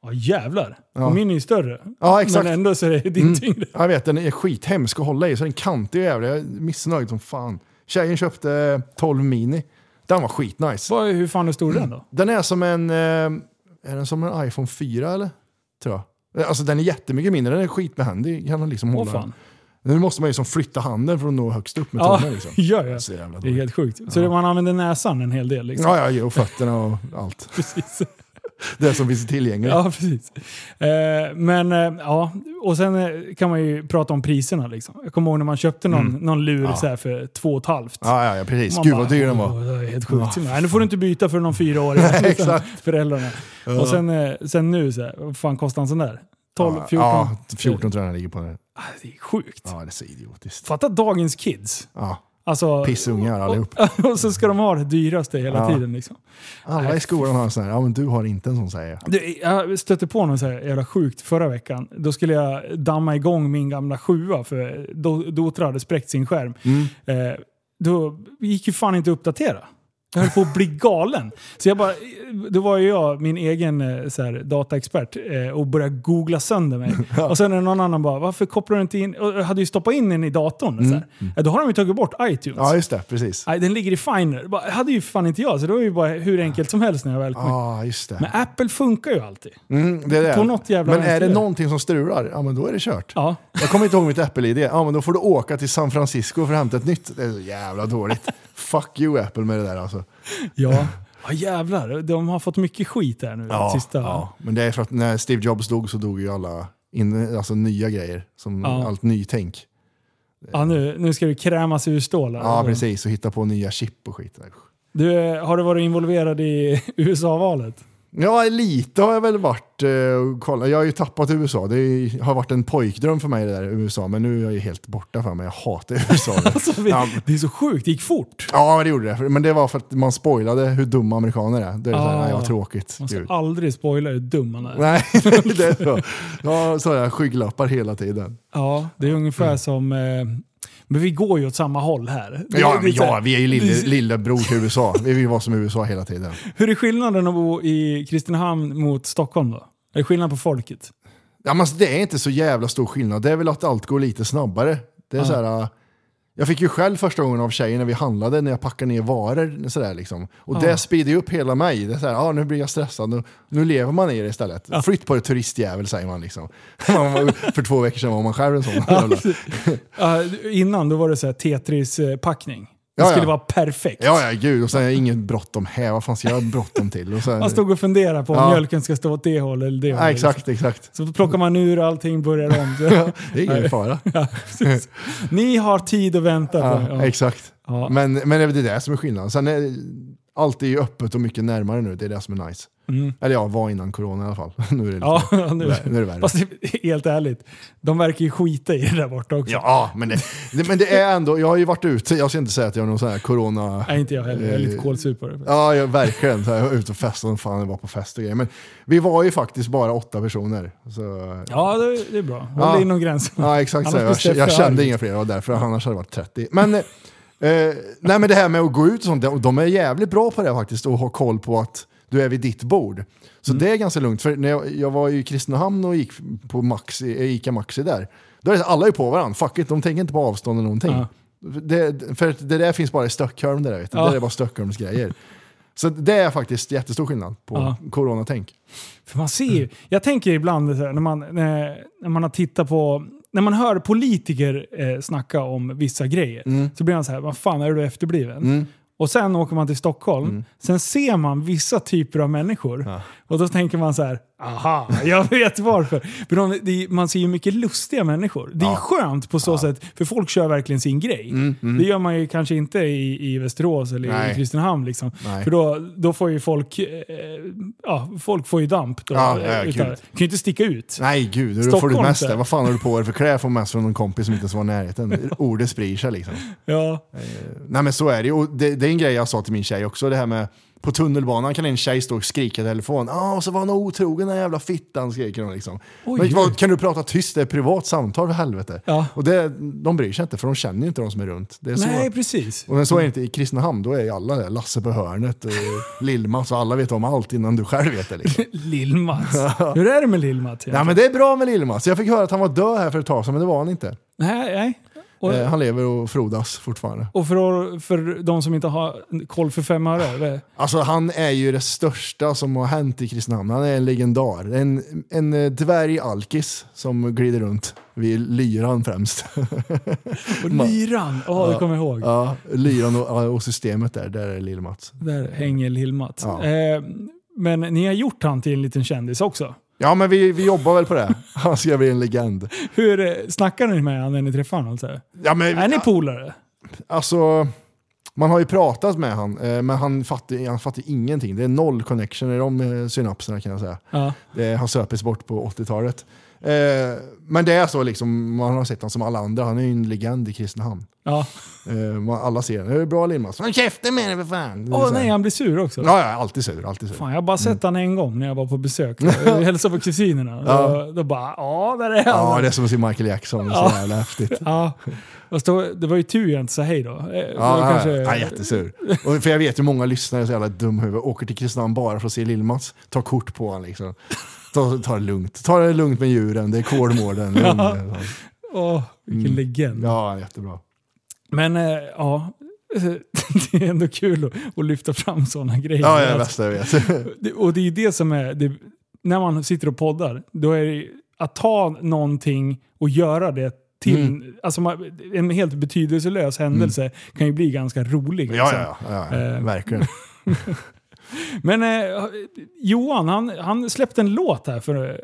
Ja jävlar. Ja. Min är ju större. Ja, exakt. Men ändå så är det din Mm. tyngre. Jag vet, den är skithemsk att hålla i, så den kantig och jävla. Jag är missnöjd som fan. Tjejen köpte 12 mini. Den var skitnice. Vad, hur fan är stor den då? Den är som en... Eh, är den som en iPhone 4 eller? Tror jag. Eh, Alltså den är jättemycket mindre, den är skitbehändig. Kan liksom hålla. fan. Nu måste man ju som flytta handen för att nå högst upp med Ja, tummen. Liksom. (laughs) Så jävla Det är helt sjukt. Så det, man använder näsan en hel del liksom. Ja, ja, och fötterna och allt. (laughs) Precis. (laughs) Det som finns tillgängligt. Ja, precis. Eh, men eh, ja, och sen eh, kan man ju prata om priserna. Liksom. Jag kommer ihåg när man köpte någon, någon lur Mm. Ja. så här för två och ett halvt. Ja, ja, ja precis. Man Gud bara, vad dyr den var. "Åh, Det är helt sjukt. Nej, nu får du inte byta för någon fyraåring. (laughs) Föräldrarna. Och sen, eh, sen nu, så här, vad fan kostar en sån där? 12, 14? Ja, 14 tror jag den ligger på. Nu. Ah, Det är sjukt. Ja, det är så idiotiskt. Fatta dagens kids. Ja, Alltså, pissungar allihop. (laughs) och så ska de ha det dyraste hela Ja. tiden. Liksom. Alla i skolan har en sån här, ja men du har inte en sån säger jag. Jag stötte på något så här jävla sjukt förra veckan. Då skulle jag damma igång min gamla sjua för Do- Dotra hade spräckt sin skärm. Mm. Eh, då gick ju fan inte att uppdatera. Jag höll på att bli galen. Så jag bara, då var ju jag min egen eh, så här, dataexpert eh, och började googla sönder mig. Och sen är det någon annan bara, varför kopplar du inte in? Och jag hade ju stoppat in den i datorn. Så här. Ja, då har de ju tagit bort iTunes. Ja just det, precis. Nej, den ligger i Finder. Bara, hade ju fan inte jag, så det var ju bara hur enkelt som helst när jag väl kom. Ja, just det. Men Apple funkar ju alltid. Mm, det är det. På något jävla men är det någonting som strular, ja men då är det kört. Ja. Jag kommer inte ihåg mitt Apple-ID. Ja men då får du åka till San Francisco för att hämta ett nytt. Det är så jävla dåligt. (laughs) Fuck you Apple med det där alltså. Ja. ja, jävlar. De har fått mycket skit där nu. sista. ja. Men det är för att när Steve Jobs dog så dog ju alla in, alltså, nya grejer. Som Ja. allt nytänk. Ja, nu, nu ska du krämas ur stålar. Ja precis, och hitta på nya chip och skit. Du, har du varit involverad i (laughs) USA-valet? Ja, lite har jag väl varit eh, och kollat. Jag har ju tappat USA. Det har varit en pojkdröm för mig det där USA, men nu är jag ju helt borta för mig. Jag hatar USA. (laughs) Alltså, vi, Ja. Det är så sjukt, det gick fort. Ja, det gjorde det. Men det var för att man spoilade hur dumma amerikaner är. Det är så här, Ah. nej, vad tråkigt. Man ska Gud. aldrig spoila hur dum man är. Nej, (laughs) det är så. (laughs) Ja, så jag skygglappar hela tiden. Ja, det är ungefär som... Eh, men vi går ju åt samma håll här. Ja, men ja, vi är ju lille, lillebror till USA. Vi vill vara som USA hela tiden. Hur är skillnaden att bo i Kristinehamn mot Stockholm då? Är det skillnad på folket? Ja, men alltså, det är inte så jävla stor skillnad. Det är väl att allt går lite snabbare. Det är så här, jag fick ju själv första gången av tjejen när vi handlade, när jag packade ner varor. Så där, liksom. Och Ja. det speedar ju upp hela mig. Det är så här, ah, nu blir jag stressad, nu, nu lever man i det istället. Flytt på det turistjävel säger man. Liksom. (laughs) För två veckor sedan var man själv en sån. Ja, innan då var det så här Tetris-packning. Det Ja, skulle ja. vara perfekt. Ja, ja, gud. Och sen är inget bråttom här. Vad fan ska jag ha bråttom till? Och sen, Man stod och funderade på om Ja. mjölken ska stå åt det hållet eller det ja, hållet. exakt, exakt. Så plockar man ur allting, börjar om. (laughs) Det är ingen fara. (laughs) ja. Ni har tid att vänta. Ja, ja. Exakt. Ja. Men, men det är det som är skillnaden. Sen är allt är ju öppet och mycket närmare nu. Det är det som är nice. Eller ja, var innan corona i alla fall. (laughs) nu är det lite, Ja, nu, nu är det värre. Fast det- helt ärligt, de verkar ju skita i det där borta också. Ja, men det, det, men det är ändå, jag har ju varit ute, jag ska inte säga att jag har någon sån här corona... Nej, inte jag heller. Jag är lite Eh, kålsupare. Ja, jag, verkligen. Så här, jag var ute och festade som fan, jag var på fest och grejer. Men vi var ju faktiskt bara åtta personer. Så, Ja, det, det är bra. Håll Ja. inom gränsen. Ja, exakt. Så. Jag, Steffe jag kände inga fler, och därför annars hade det varit 30. Men, eh, nej, men det här med att gå ut och sånt, de- de är jävligt bra på det faktiskt, och ha koll på att du är vid ditt bord. Så Mm. det är ganska lugnt, för när jag, jag var i Kristinehamn och gick på Maxi, eh, Ica Maxi där, då är det, alla är på varandra, fuck it, de tänker inte på avstånd eller någonting. Ja. Det, för det där finns bara i Stockholm, det där, vet du. Ja. det där är bara Stockholms grejer. Så det är faktiskt jättestor skillnad på Ja. coronatänk. För man ser ju, jag tänker ibland när, man, när, när man har tittat på, när man hör politiker eh, snacka om vissa grejer, Mm. så blir man så här, vad fan är du efterbliven? Och sen åker man till Stockholm, sen ser man vissa typer av människor. Mm. Och då tänker man så här, aha, jag vet varför. För de, det, man ser ju mycket lustiga människor. Det är skönt på så sätt, för folk kör verkligen sin grej. Det gör man ju kanske inte i, i Västerås eller i Mm, Nej. Kristinehamn. Liksom. Nej. För då, då får ju folk, eh, ja, folk får ju damp. Då, Ja, ja, eh, utan, kan ju inte sticka ut. Nej gud, då får du där. Vad fan har du på dig för (laughs) kläder? Får mest från någon kompis som inte ens var i närheten. Ordet sprider sig liksom. Ja. Nej men så är det ju. Det, det är en grej jag sa till min tjej också. Det här med på tunnelbanan kan en tjej stå och skrika i telefon. Ja, och så var hon otrogen den jävla fittan, skriker hon liksom. Oj. men vad, kan du prata tyst? Det är ett privat samtal för helvete. Ja. Och det, de bryr sig inte, för de känner ju inte de som är runt. Det är så. Nej, precis. Och men så är det inte i Kristinehamn, då är ju alla där. Lasse på hörnet, och (laughs) Lill-Mats och alla vet om allt innan du själv vet det. Liksom. (laughs) Lill-Mats. (laughs) Hur är det med Lill-Mats? Ja men det är bra med Lill-Mats. Jag fick höra att han var död här för ett tag sedan, men det var han inte. Nej, nej. Och, Eh, han lever och frodas fortfarande. och för, för de som inte har koll för fem öre. Alltså han är ju det största som har hänt i Kristinehamn. Han är en legendar. En, en eh, dvärg-alkis som glider runt vid lyran främst. (laughs) Och lyran, ja det kommer jag ihåg. ja, lyran och, och systemet där, där är Lill-Mats. Där hänger Lill-Mats. Ja. Eh, men ni har gjort han till en liten kändis också. Ja men vi, vi jobbar väl på det. (laughs) Han ska bli en legend. Hur eh, snackar ni med honom när ni träffar honom? Så här? Ja, men, Är ni polare? Alltså, man har ju pratat med han, eh, men han fattar, han fattar ingenting. Det är noll connection i de eh, synapserna kan jag säga. Ja. Det har söpits bort på 80-talet. Eh, men det är så liksom, man har sett honom som alla andra. Han är ju en legend i Kristinehamn. ja. Eh, man, alla ser honom. Det är bra Lill-Mats. Håll käften med dig för fan! Det Åh här. nej, han blir sur också. Ja, ja, alltid sur. Alltid sur. Fan, jag har bara sett honom en gång när jag var på besök. (laughs) Jag hälsade på kusinerna. Ja. Då, då bara, ja där är han. Ja, det är som att se Michael Jackson. Det Ja. så jävla häftigt. Ja. Fast då, det var ju tur jag inte sa hej då. Eh, det Ja, ja, kanske- ja, jättesur. Och för jag vet ju många lyssnare är så jävla dumhuvud. Åker till Kristinehamn bara för att se Lill-Mats. Tar kort på honom liksom. Ta, ta det lugnt. Ta det lugnt med djuren. Det är Kolmården. (laughs) Lugn. Åh, vilken legend. Mm. Ja, jättebra. Men eh, ja, (laughs) det är ändå kul att, att lyfta fram sådana grejer. Ja, jag är Alltså, bästa jag vet. (laughs) det, och det är det som är, det, när man sitter och poddar, då är det att ta någonting och göra det till, Mm. alltså man, en helt betydelselös händelse kan ju bli ganska rolig. Ja, liksom. ja, ja, ja Eh. verkligen. Men eh, Johan, han, han släppte en låt här för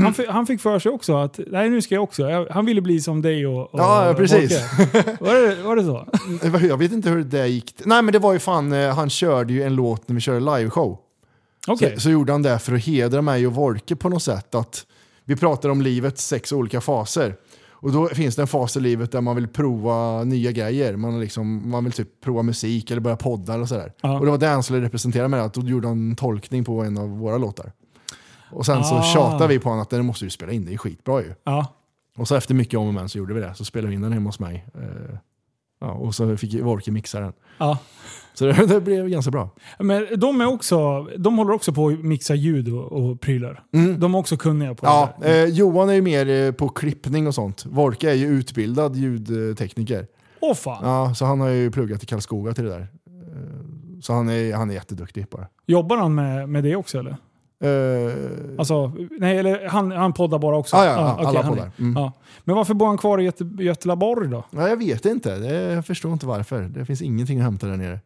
han, han fick för sig också att nej, nu ska jag också. Han ville bli som dig och, och Ja, precis. (laughs) Var det, var det så? Jag vet inte hur det gick. Nej, men det var ju fan, eh, han körde ju en låt när vi körde liveshow. Okej. Så, så gjorde han det för att hedra mig och Volke på något sätt. Att vi pratar om livets sex olika faser. Och då finns det en fas i livet där man vill prova nya grejer. Man, liksom, man vill typ prova musik eller börja podda och sådär. Ja. Och det var det han skulle representera med att då gjorde han en tolkning på en av våra låtar. Och sen så Ah. tjatade vi på honom att den måste du spela in, det är skitbra ju. Ja. Och så efter mycket om och men så gjorde vi det. Så spelade vi in den hemma hos mig. Eh, ja, och så fick Volke mixa den. ja. Så det, (laughs) det blev ganska bra. Men de, är också, de håller också på att mixa ljud och, och prylar. De är också kunniga på Mm. Ja, det eh, Johan är ju mer eh, på klippning och sånt. Volke är ju utbildad ljudtekniker. Åh fan. Ja, så han har ju pluggat i Karlskoga till det där. Eh, Så han är, han är jätteduktig bara. Jobbar han med, med det också eller? Eh, Alltså, nej, eller han, han poddar bara också? Ja, ja, ja, okej, alla poddar. Mm. Ja. Men varför bor han kvar i Göte, då? ja, jag vet inte, jag förstår inte varför. Det finns ingenting att hämta där nere.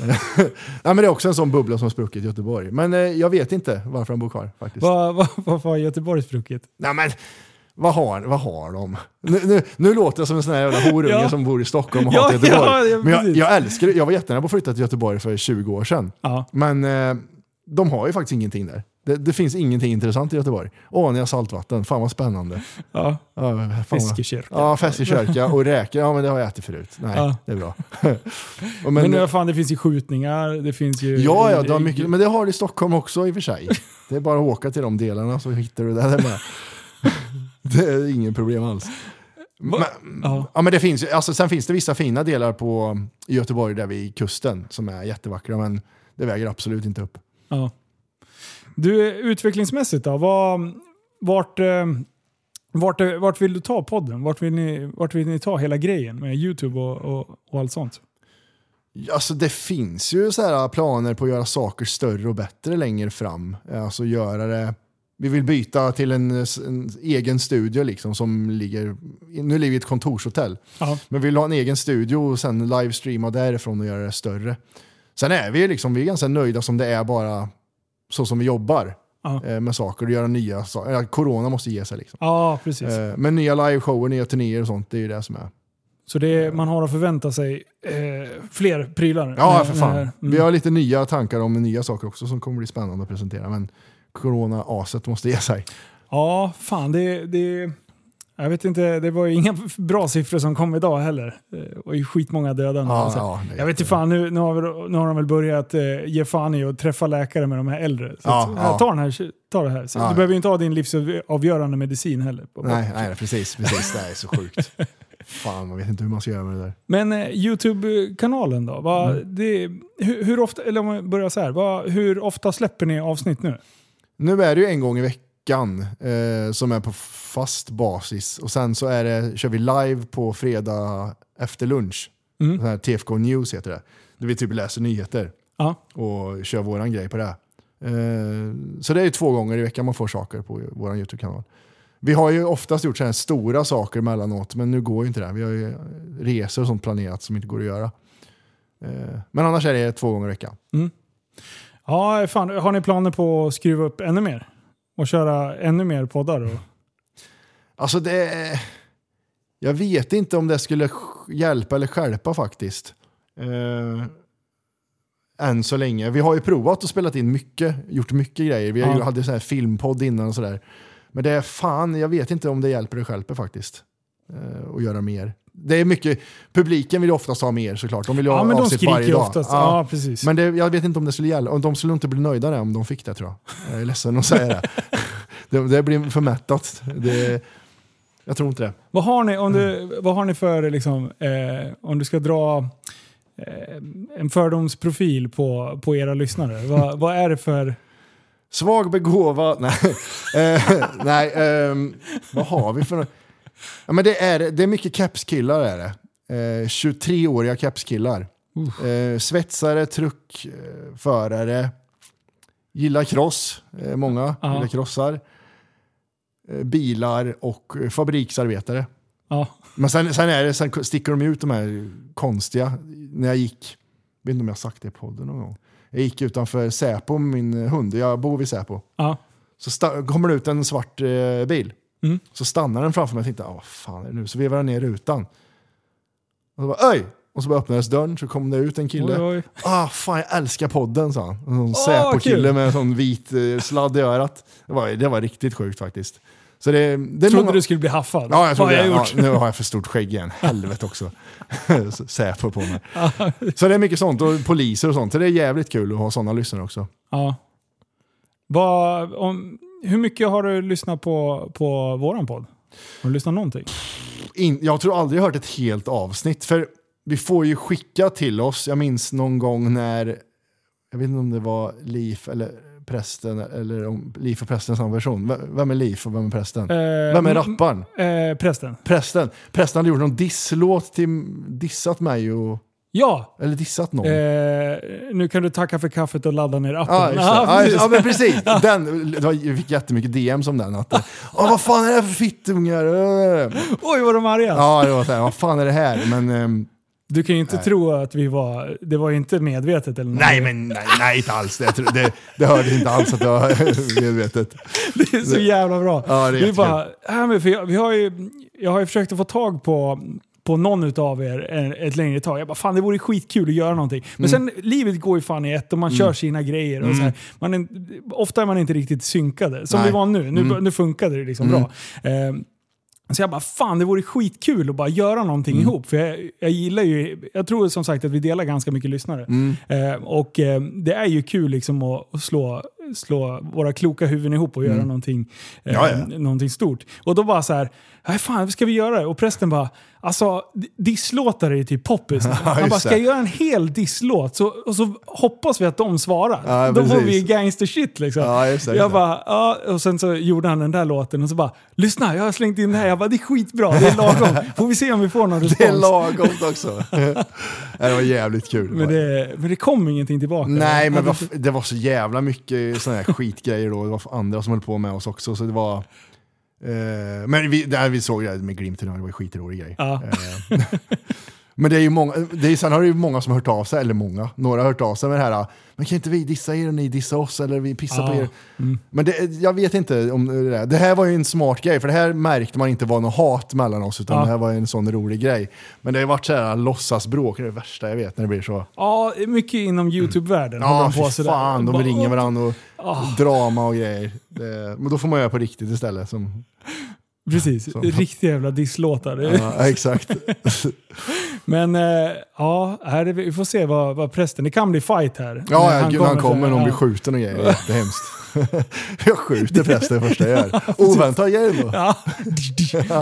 (laughs) Nej, men det är också en sån bubbla som har spruckit i Göteborg. Men eh, jag vet inte varför han bor kvar faktiskt. Vad va, varför har Göteborg spruckit? Nej, men, vad har, vad har de? Nu, nu, nu låter jag som en sån här jävla horunge Ja. som bor i Stockholm och Ja, hatar Göteborg. ja, men jag, jag älskar. Jag var jättenära på att flytta till Göteborg för 20 år sedan. Men eh, de har ju faktiskt ingenting där. Det, det finns ingenting intressant i Göteborg. Åh, ni har saltvatten. Fan vad spännande. Ja. Ja, Fiskekyrka. Ja, fiskekyrka och räkor. Ja, men det har jag ätit förut. Nej, Ja. det är bra. (laughs) Men, men, vad fan, det finns ju skjutningar, det finns ju... ja, ja, det har mycket, men det har det i Stockholm också i och för sig. Det är bara att åka till de delarna så hittar du det där med. (laughs) det är ingen problem alls. Men, Ja. ja, men det finns, alltså, sen finns det vissa fina delar på, Göteborg där vid kusten som är jättevackra, men det väger absolut inte upp. Ja. Du, utvecklingsmässigt då? Vad, vart, eh, vart, eh, vart vill du ta podden? Vart vill ni, vart vill ni ta hela grejen med YouTube och, och, och allt sånt? Alltså det finns ju så här planer på att göra saker större och bättre längre fram. Alltså göra det... Vi vill byta till en, en egen studio liksom som ligger... Nu ligger vi i ett kontorshotell. Ja. Men vi vill ha en egen studio och sen livestreama därifrån och göra det större. Sen är vi liksom, vi är ganska nöjda som det är bara så som vi jobbar Ja. eh, med saker och göra nya saker. Corona måste ge sig liksom. Ja, precis. Eh, Men nya liveshower, nya turnéer och sånt, det är ju det som är. Så det man har att förvänta sig eh, fler prylar. Ja, för fan. när- Vi har lite nya tankar om nya saker också som kommer bli spännande att presentera. Men corona-aset måste ge sig. Ja, fan det, det... Jag vet inte, det var ju inga (laughs) bra siffror som kom idag heller. Det var ju skitmånga döda. nu. Ja, Alltså, ja, jag vet inte fan, nu, nu, har vi, nu har de väl börjat eh, ge fan i att träffa läkare med de här äldre. Så Ja, att, ja. Ta, den här, ta det här. Så. Du behöver ju inte ha din livsavgörande medicin heller. Nej, nej, precis. precis. Det är så sjukt. (laughs) Fan, man vet inte hur man ska göra med det där. Men eh, YouTube-kanalen då? Vad, Mm. det, hur, hur ofta, eller om vi börjar så här, vad, hur ofta släpper ni avsnitt nu? Nu är det ju en gång i veckan eh, som är på fast basis. Och sen så är det, kör vi live på fredag efter lunch. Mm. Här TFK News heter det. Där vi typ läser nyheter Ja. och kör våran grej på det. Eh, så det är ju två gånger i veckan man får saker på vår YouTube-kanal. Vi har ju oftast gjort så här stora saker mellanåt, men nu går ju inte det. Vi har ju resor och sånt planerat som inte går att göra. Eh, men annars är det två gånger i veckan. Ja, fan, har ni planer på att skruva upp ännu mer? Och köra ännu mer poddar? Och... Alltså det... Jag vet inte om det skulle hjälpa eller skälpa faktiskt. Eh, än så länge. Vi har ju provat att spela in mycket, gjort mycket grejer. Vi Ja. hade så här filmpodd innan och sådär. Men det är fan, jag vet inte om det hjälper eller stjälper faktiskt. Eh, att göra mer. Det är mycket, publiken vill ju oftast ha mer såklart. De vill ju Ja, ha men de skriker varje dag. oftast. Ja. Ja, precis. Men det, jag vet inte om det skulle gälla. De skulle inte bli nöjda där om de fick det tror jag. Jag är ledsen att säga det. (laughs) det. Det blir för mättat. Det, jag tror inte det. Vad har ni, om du, Mm. vad har ni för, liksom, eh, om du ska dra eh, en fördomsprofil på, på era lyssnare? (laughs) vad, vad är det för... Svag begåvad. (laughs) Nej, eh, nej ehm, vad har vi för ja, men det, är, det är mycket kepskillar är det. Eh, 23-åriga kepskillar. Eh, svetsare, truckförare. Gillar cross. Eh, många Ja. gillar crossar. Eh, bilar och fabriksarbetare. Ja, Men sen, sen, är det, sen sticker de ut de här konstiga. När jag gick, jag vet inte om jag har sagt det i podden någon gång. Jag gick utanför Säpo med min hund, jag bor vid Säpo. ja, Så kommer det ut en svart eh, bil. Mm. Så stannar den framför mig och tänkte, "Ah, vad fan är det nu? Så vevar jag ner rutan. Och så bara, Öj! Och så bara öppnades dörren så kom det ut en kille. Oj, oj. Ah, fan jag älskar podden sa han. En sån Säpo-kille kul. med en sån vit eh, sladd i örat. Det var, det var riktigt sjukt faktiskt. Så det, det Trodde många- du skulle bli haffad. Ja, jag Vad det. jag Ja, nu har jag för stort skägg igen. Helvete också. (laughs) Säpo på mig. Så det är mycket sånt. Och poliser och sånt. Så det är jävligt kul att ha sådana lyssnare också. Ja. Vad, om, hur mycket har du lyssnat på, på våran podd? Har du lyssnat någonting? In, jag tror aldrig jag hört ett helt avsnitt. För vi får ju skicka till oss. Jag minns någon gång när, jag vet inte om det var Liv eller prästen, eller om Liv och prästen samma version. V- Vem är Liv och vem är prästen? Eh, Vem är rapparen? Eh, prästen. Prästen. Prästen hade gjort någon disslåt till, dissat mig och, Ja! eller dissat någon. Eh, nu kan du tacka för kaffet och ladda ner appen. Ja, Ja, just- precis. ja, men precis. Den, jag fick jättemycket DM som den. Att, Åh, vad fan är det här för fittungar? Oj vad de arga. Ja, det var så här, vad fan är det här? Men, ehm, Du kan ju inte tro att vi var... Det var ju inte medvetet eller något. nej, men nej, nej, inte alls. Det, tror- det, det hördes inte alls att det var (laughs) medvetet. Det är så jävla bra. Ja, det är vi bara, äh, men för jag, vi har ju, jag har ju försökt att få tag på, på någon utav er ett längre tag. Jag bara, fan det vore skitkul att göra någonting. Men sen, livet går ju fan i ett och man kör sina grejer. Och så här. Man är, ofta är man inte riktigt synkade. Som Nej. vi var nu. Nu, nu funkade det liksom bra. Ehm, så jag bara, fan det vore skitkul att bara göra någonting Mm. ihop. För jag, jag gillar ju, jag tror som sagt att vi delar ganska mycket lyssnare. Mm. Eh, och eh, det är ju kul liksom att, att slå, slå våra kloka huvuden ihop och göra någonting, eh, Mm. Ja, ja. någonting stort. Och då bara så här, nej fan vad ska vi göra? Och prästen bara, alltså disslåtar är ju typ poppis. nu." (laughs) Han bara, ska det. jag göra en hel disslåt så, och så hoppas vi att de svarar. Ja, då får vi gangster shit liksom. Ja, just det, jag just det. bara, ja, och sen så gjorde han den där låten och så bara, lyssna jag har slängt in det här. Jag bara, det är skitbra, det är lagom. (laughs) Får vi se om vi får någon respons. Det är lagom också. (laughs) Det var jävligt kul. Men det, men det kom ingenting tillbaka. Nej, men det var så jävla mycket sådana här skitgrejer då. Det var andra som höll på med oss också. Så det var... Eh, men vi, där vi såg det med glimt i det var en skitrolig grej. Ja. Eh, (laughs) men det är ju många, det är, sen har det ju många som har hört av sig, eller många, några har hört av sig med det här, men kan inte vi dissa er och ni dissa oss, eller vi pissar på er. Men det, jag vet inte om det är. Det här var ju en smart grej, för det här märkte man inte var något hat mellan oss, utan det här var en sån rolig grej. Men det har ju varit så här låtsasbråk, det är det värsta jag vet när det blir så. Ja, mycket inom YouTube-världen. håller Ja, på fy sådär. fan, de ringer "Åh, varandra och Ah. drama och grejer. Det, men då får man göra på riktigt istället. Som, Precis, riktiga jävla disslåtar. ja, exakt. (laughs) Men eh, ja, här är vi, vi får se vad, vad prästen... Det kan bli fight här. Ja, han, han kommer, han kommer någon ja. blir skjuten och grejer. Jättehemskt. (laughs) jag skjuter prästen det första jag gör. Grej då. Ja.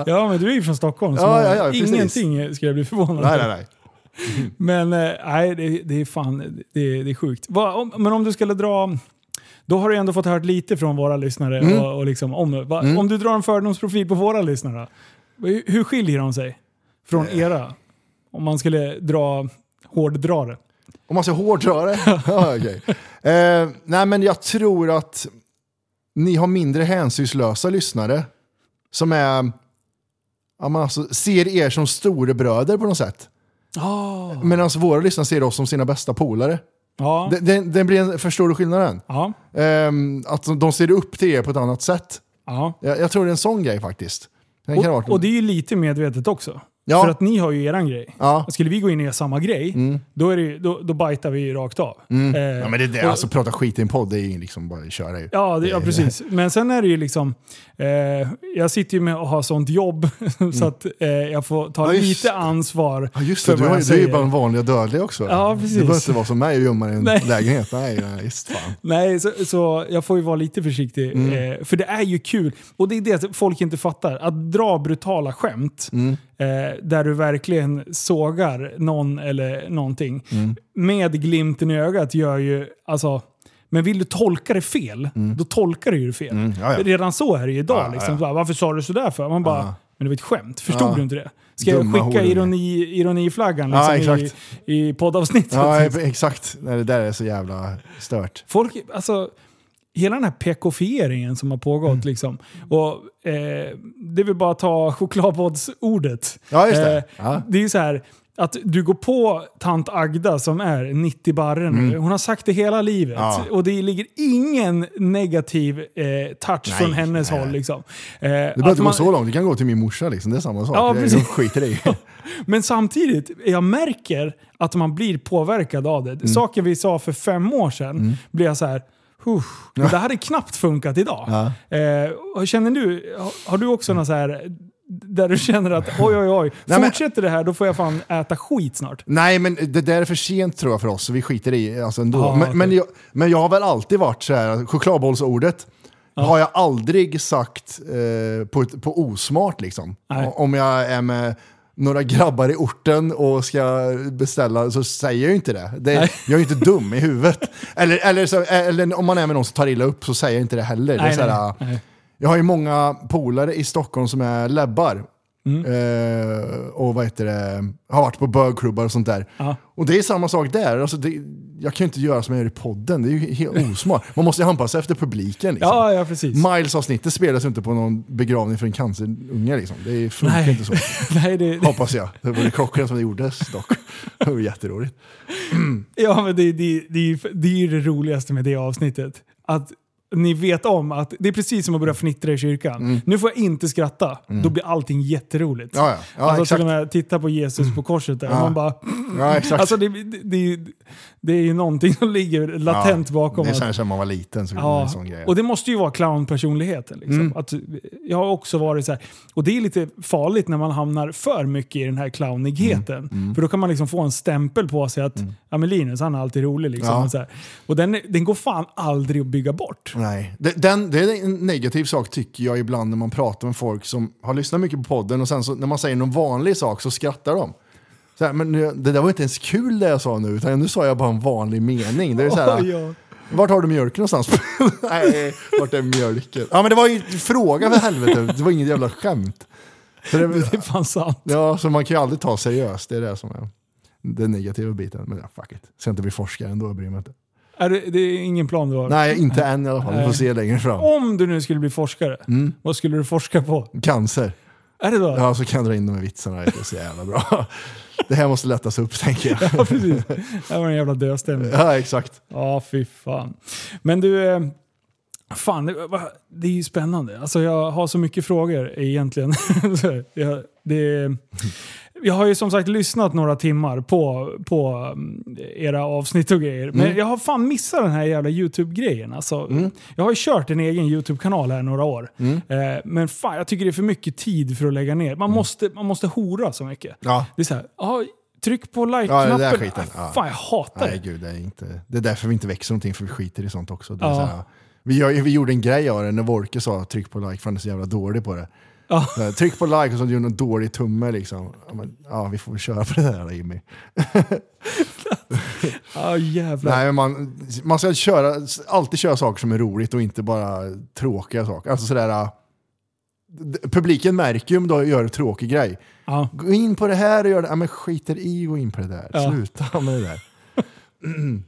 ja, men du är ju från Stockholm, så Ja, ja, ja, ingenting skulle jag bli förvånad Nej, nej, nej. (laughs) Men eh, nej, det, det är fan det, är- det är sjukt. Va, om, men om du skulle dra... Då har du ändå fått hört lite från våra lyssnare. Mm. Och, och liksom, om, va, om du drar en fördomsprofil på våra lyssnare, hur, hur skiljer de sig från Eh. era? Om man skulle dra hårddra det. Om man ska hårdra det? okej. eh, nej, men jag tror att ni har mindre hänsynslösa lyssnare. Som är... Ja, man alltså, ser er som storebröder på något sätt. Oh. Medan våra lyssnare ser oss som sina bästa polare. Ja. Det, det, det blir en, förstår du skillnaden? ja. Ehm, att de- ser upp till er på ett annat sätt. ja. Jag, jag tror det är en sån grej faktiskt. Den Och, och det är ju lite medvetet också. Ja. För att ni har ju eran grej. Ja. Skulle vi gå in och göra samma grej, då, är det, då, då bajtar vi ju rakt av. Eh, ja, men det är det, och- alltså prata skit i en podd, det är ju liksom bara att köra ju. Ja, det, ja, precis. Men sen är det ju liksom... Eh, jag sitter ju med och har sånt jobb (laughs) så att eh, jag får ta Mm. Ja, just lite ansvar Ja just för det, du, vad har, du är ju bara en vanlig dödlig också. Ja, precis. Du behöver inte vara som mig och gömma dig i en Nej. lägenhet. Nej, (laughs) nej, just fan. Nej, så, så jag får ju vara lite försiktig. Mm. Eh, för det är ju kul. Och det är det folk inte fattar. Att dra brutala skämt Mm. Eh, där du verkligen sågar någon eller någonting. Mm. Med glimten i ögat gör ju... Alltså, men vill du tolka det fel, då tolkar du ju fel. Mm, ja, ja. Redan så är det ju idag. Ja, liksom. Bara, Varför sa du sådär för? Man bara, men det var ett skämt. Förstod du inte det? Ska jag Dumma skicka horunge. ironi, ironiflaggan liksom, i, i poddavsnittet? Ja, exakt. Det där är så jävla stört. Folk, alltså, hela den här PK-fieringen som har pågått Mm. liksom. Och eh, det vill bara ta chokladbollsordet. Ja, just det. Eh, Ja. Det är så här att du går på tant Agda som är 90 barre nu. Hon har sagt det hela livet. Mm. Ja. Och det ligger ingen negativ eh, touch från hennes nej, håll. nej. Liksom. Eh, Det behöver inte gå så långt, det kan gå till min morsa liksom. Det är samma sak. Ja, Det är- skiter i. (laughs) Men samtidigt, jag märker att man blir påverkad av det. Mm. Saker vi sa för fem år sedan blir jag så här. "Huh, men Det hade knappt funkat idag. Ja. Eh, känner du, har- du också något så här där du känner att oj oj oj, (laughs) Nej, men- fortsätter det här då får jag fan äta skit snart. Nej, men det där är för sent tror jag för oss, så vi skiter i alltså ändå. Ja, men, okej. men, jag, men jag har väl alltid varit så här, chokladbollsordet har jag aldrig sagt eh, på, på osmart liksom. Nej. Om jag är med några grabbar i orten och ska beställa så säger jag ju inte det. det Nej. jag är ju inte dum i huvudet. Eller, eller, så, eller om man är med någon som tar illa upp så säger jag inte det heller. det är Nej, så här, nej, nej. Jag har ju många polare i Stockholm som är lebbar. Mm. Eh, och vad heter det, har varit på bögklubbar och sånt där. Ja. Och det är samma sak där. Alltså det, jag kan ju inte göra som jag gör i podden, det är ju helt osmart. Man måste ju anpassa sig efter publiken. Liksom. Ja, ja precis. Miles-avsnittet spelas ju inte på någon begravning för en cancerunge. Liksom. Det funkar Nej. inte så. (laughs) Nej, det, det, Hoppas jag. Det vore klockrent som det gjordes dock. Det var jätteroligt. ja, men det, det, det, det är ju det roligaste med det avsnittet. Att ni vet om att det är precis som att börja fnittra i kyrkan. Nu får jag inte skratta. Då blir allting jätteroligt. Ja, ja. ja alltså exakt. till och med titta på Jesus på korset där. Ja. Man bara, Ja, exakt. alltså det, det, det, det är ju någonting som ligger latent ja, bakom. Det här som man var liten. Så ja, en sån grej. och det måste ju vara clownpersonligheten. Liksom. Mm. Att, jag har också varit så här, och det är lite farligt när man hamnar för mycket i den här clownigheten. Mm, För då kan man liksom få en stämpel på sig att ja, men Linus han är alltid rolig. Liksom, Ja. och så här. Och den, den går fan aldrig att bygga bort. Nej, den, det är en negativ sak tycker jag ibland när man pratar med folk som har lyssnat mycket på podden och sen så, när man säger någon vanlig sak så skrattar de. Så här, men nu- det där var inte ens kul det jag sa nu, utan nu sa jag bara en vanlig mening. Det är så här, (laughs) ja. Vart har du mjölken någonstans? (laughs) Nej, vart är mjölken? Ja men det var ju fråga för helvete, det var inget jävla skämt. Så det, (laughs) Det är fan sant. ja, så man kan ju aldrig ta seriöst, det är det som är den negativa biten. Men ja, fuck it. Ska inte bli forskare ändå, jag bryr mig inte. Är det, det är ingen plan du har? Nej, inte än i alla fall. Vi får se längre fram. Om du nu skulle bli forskare, Mm. vad skulle du forska på? Cancer. Är det då? Ja, så kan jag dra in de här vitsarna. Det är så jävla bra. Det här måste lättas upp, tänker jag. Ja, precis. Det var en jävla döstämning. Ja, exakt. Ja, fy fan. Men du, eh, fan, det, är ju spännande. Alltså jag har så mycket frågor egentligen. (laughs) Det, jag har ju som sagt lyssnat några timmar på, på mm, era avsnitt och grejer. Men jag har fan missat den här jävla YouTube-grejen. Alltså, Jag har ju kört en egen YouTube-kanal här några år. Eh, men fan, jag tycker det är för mycket tid för att lägga ner. Man, måste, man måste hora så mycket. Ja. Det är så här, ja, tryck på Ja, like-knappen. skiten, Ah, ja. Fan, jag hatar Nej, det. gud, det är, inte, det är därför vi inte växer någonting, för vi skiter i sånt också. Ja. så här, vi, vi gjorde en grej av det när Wolke sa tryck på like, för han är så jävla dålig på det. Ja. Så tryck på like och så gjorde en dålig tumme liksom. Ja, men, ja, vi får väl köra på det där Jimmy. (laughs) Ja, jävlar. Nej, man, man ska köra, alltid köra saker som är roligt och inte bara tråkiga saker. Alltså sådär, äh, publiken märker ju om du gör en tråkig grej. Ja. Gå in på det här och gör det. Ja, men skiter i gå in på det där. Ja. Sluta med det där. (clears throat)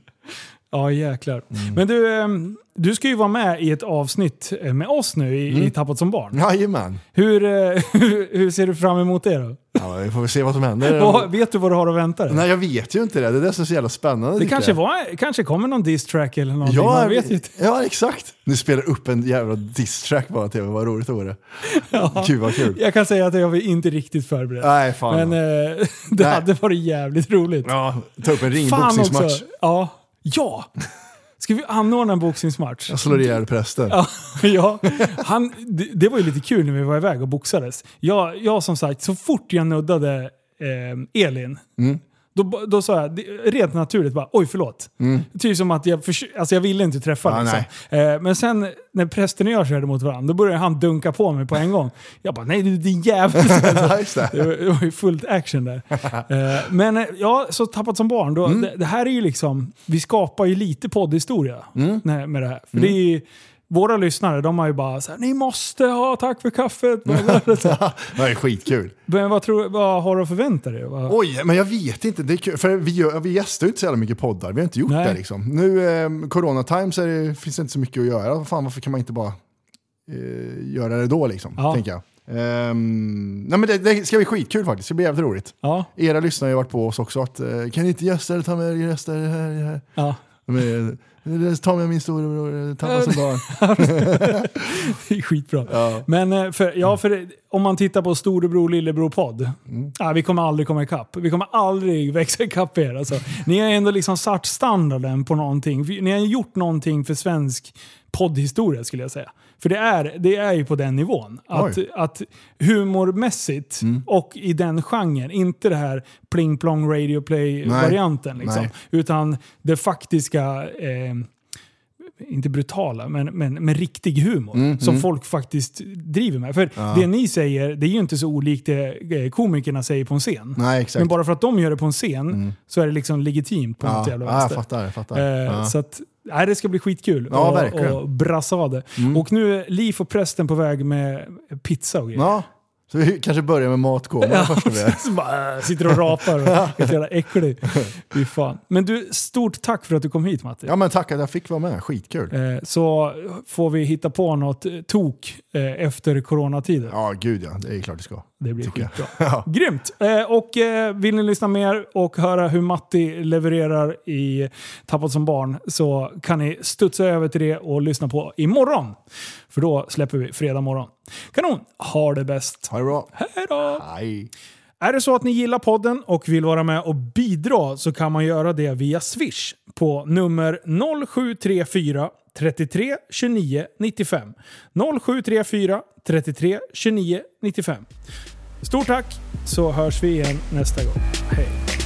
Ja, jäklar. Mm. Men du, ehm, du ska ju vara med i ett avsnitt eh, med oss nu i, Mm. i Tappat som barn. Jajamän. Hur, eh, (laughs) hur, hur ser du fram emot det då? Ja, vi får väl se vad som händer. (laughs) Vad- vet du vad du har att vänta dig? Nej, jag vet ju inte det. Det är det som är så jävla spännande. Det kanske, var, kanske kommer någon diss-track eller någonting. Ja, Man vet ju inte. ja, exakt. Nu spelar upp en jävla diss-track bara till. Vad roligt det vore. (laughs) Gud vad kul. Jag kan säga att jag var inte riktigt förberedd. Nej, fan. Men eh, det Nej. hade varit jävligt roligt. ja, ta upp en ringboxningsmatch. också. Ja. Ja! Ska vi anordna en boxningsmatch? Jag slår ihjäl prästen. Ja, (laughs) ja. Han, det, det var ju lite kul när vi var iväg och boxades. Jag, jag som sagt, så fort jag nuddade eh, Elin, då, då sa jag rent naturligt bara oj förlåt. Typ som att jag, förs- alltså jag ville inte träffa Ja, liksom. eh, Men sen när prästen och jag körde mot varandra, då började han dunka på mig på en gång. Jag bara nej du din jävel. (laughs) Just det. Var, det var ju fullt action där. (laughs) Eh, men eh, ja, så Tappat som barn. Då, Mm. det, det här är ju liksom, vi skapar ju lite poddhistoria Mm. med det här. För det är ju, våra lyssnare de har ju bara så här, ni måste ha tack för kaffet. (laughs) Det är skitkul. men vad, tror, vad har du att förvänta dig? Vad, Oj, men jag vet inte. Det är kul. För vi, gör, vi gästar ju inte så jävla mycket poddar. Vi har inte gjort Nej. det liksom. Nu, eh, corona times, är det, finns det inte så mycket att göra. Fan, varför kan man inte bara eh, göra det då liksom? Ja. Tänker jag. Ehm, nej, men det, det ska bli skitkul faktiskt. Det ska bli jävligt roligt. ja, Era lyssnare har ju varit på oss också. Att, eh, kan ni inte gästa eller ta med er gäster här? här? ja. Eh, ta med min storebror, eh, Tappa som barn. (laughs) Det är skitbra. Ja. Men eh, för, ja, för om man tittar på storebror lillebror podd. Mm. Ja, vi kommer aldrig komma ikapp. Vi kommer aldrig (laughs) växa ikapp er. Alltså. Ni har ändå liksom satt standarden på någonting. Ni har gjort någonting för svensk poddhistoria skulle jag säga. För det är, det är ju på den nivån. Att, Oj. att humormässigt Mm. och i den genren, inte det här pling plong radio play-varianten. Liksom, utan det faktiska eh, inte brutala, men, men, men riktig humor. Mm, som folk faktiskt driver med. För det ni säger, det är ju inte så olikt det eh, komikerna säger på en scen. Nej. Men bara för att de gör det på en scen så är det liksom legitimt på något ja, jävla ja, jag vänster. fattar. Jag fattar. Eh, ja. Så att, nej, det ska bli skitkul Ja, och, verkligen. Mm. och brassa av det. Och nu är Liv och prästen på väg med pizza och grejer. ja, Så vi kanske börjar med matkoma Ja, så bara, äh, sitter och rapar och (laughs) är så jävla äcklig. Fy fan. Men du, stort tack för att du kom hit Matti. Ja men tack att jag fick vara med, skitkul. Eh, Så får vi hitta på något tok eh, efter coronatiden. Ja gud ja, det är klart det ska. Det blir skitbra. (laughs) Ja. Grymt! Eh, Och eh, vill ni lyssna mer och höra hur Matti levererar i Tappat som barn så kan ni studsa över till det och lyssna på imorgon. För då släpper vi fredag morgon. Kanon! Ha det bäst! Ha det bra. Hej då! Hej. Är det så att ni gillar podden och vill vara med och bidra så kan man göra det via Swish på nummer 0734 33 29 95. 0734 33 29 95. Stort tack så hörs vi igen nästa gång. Hej!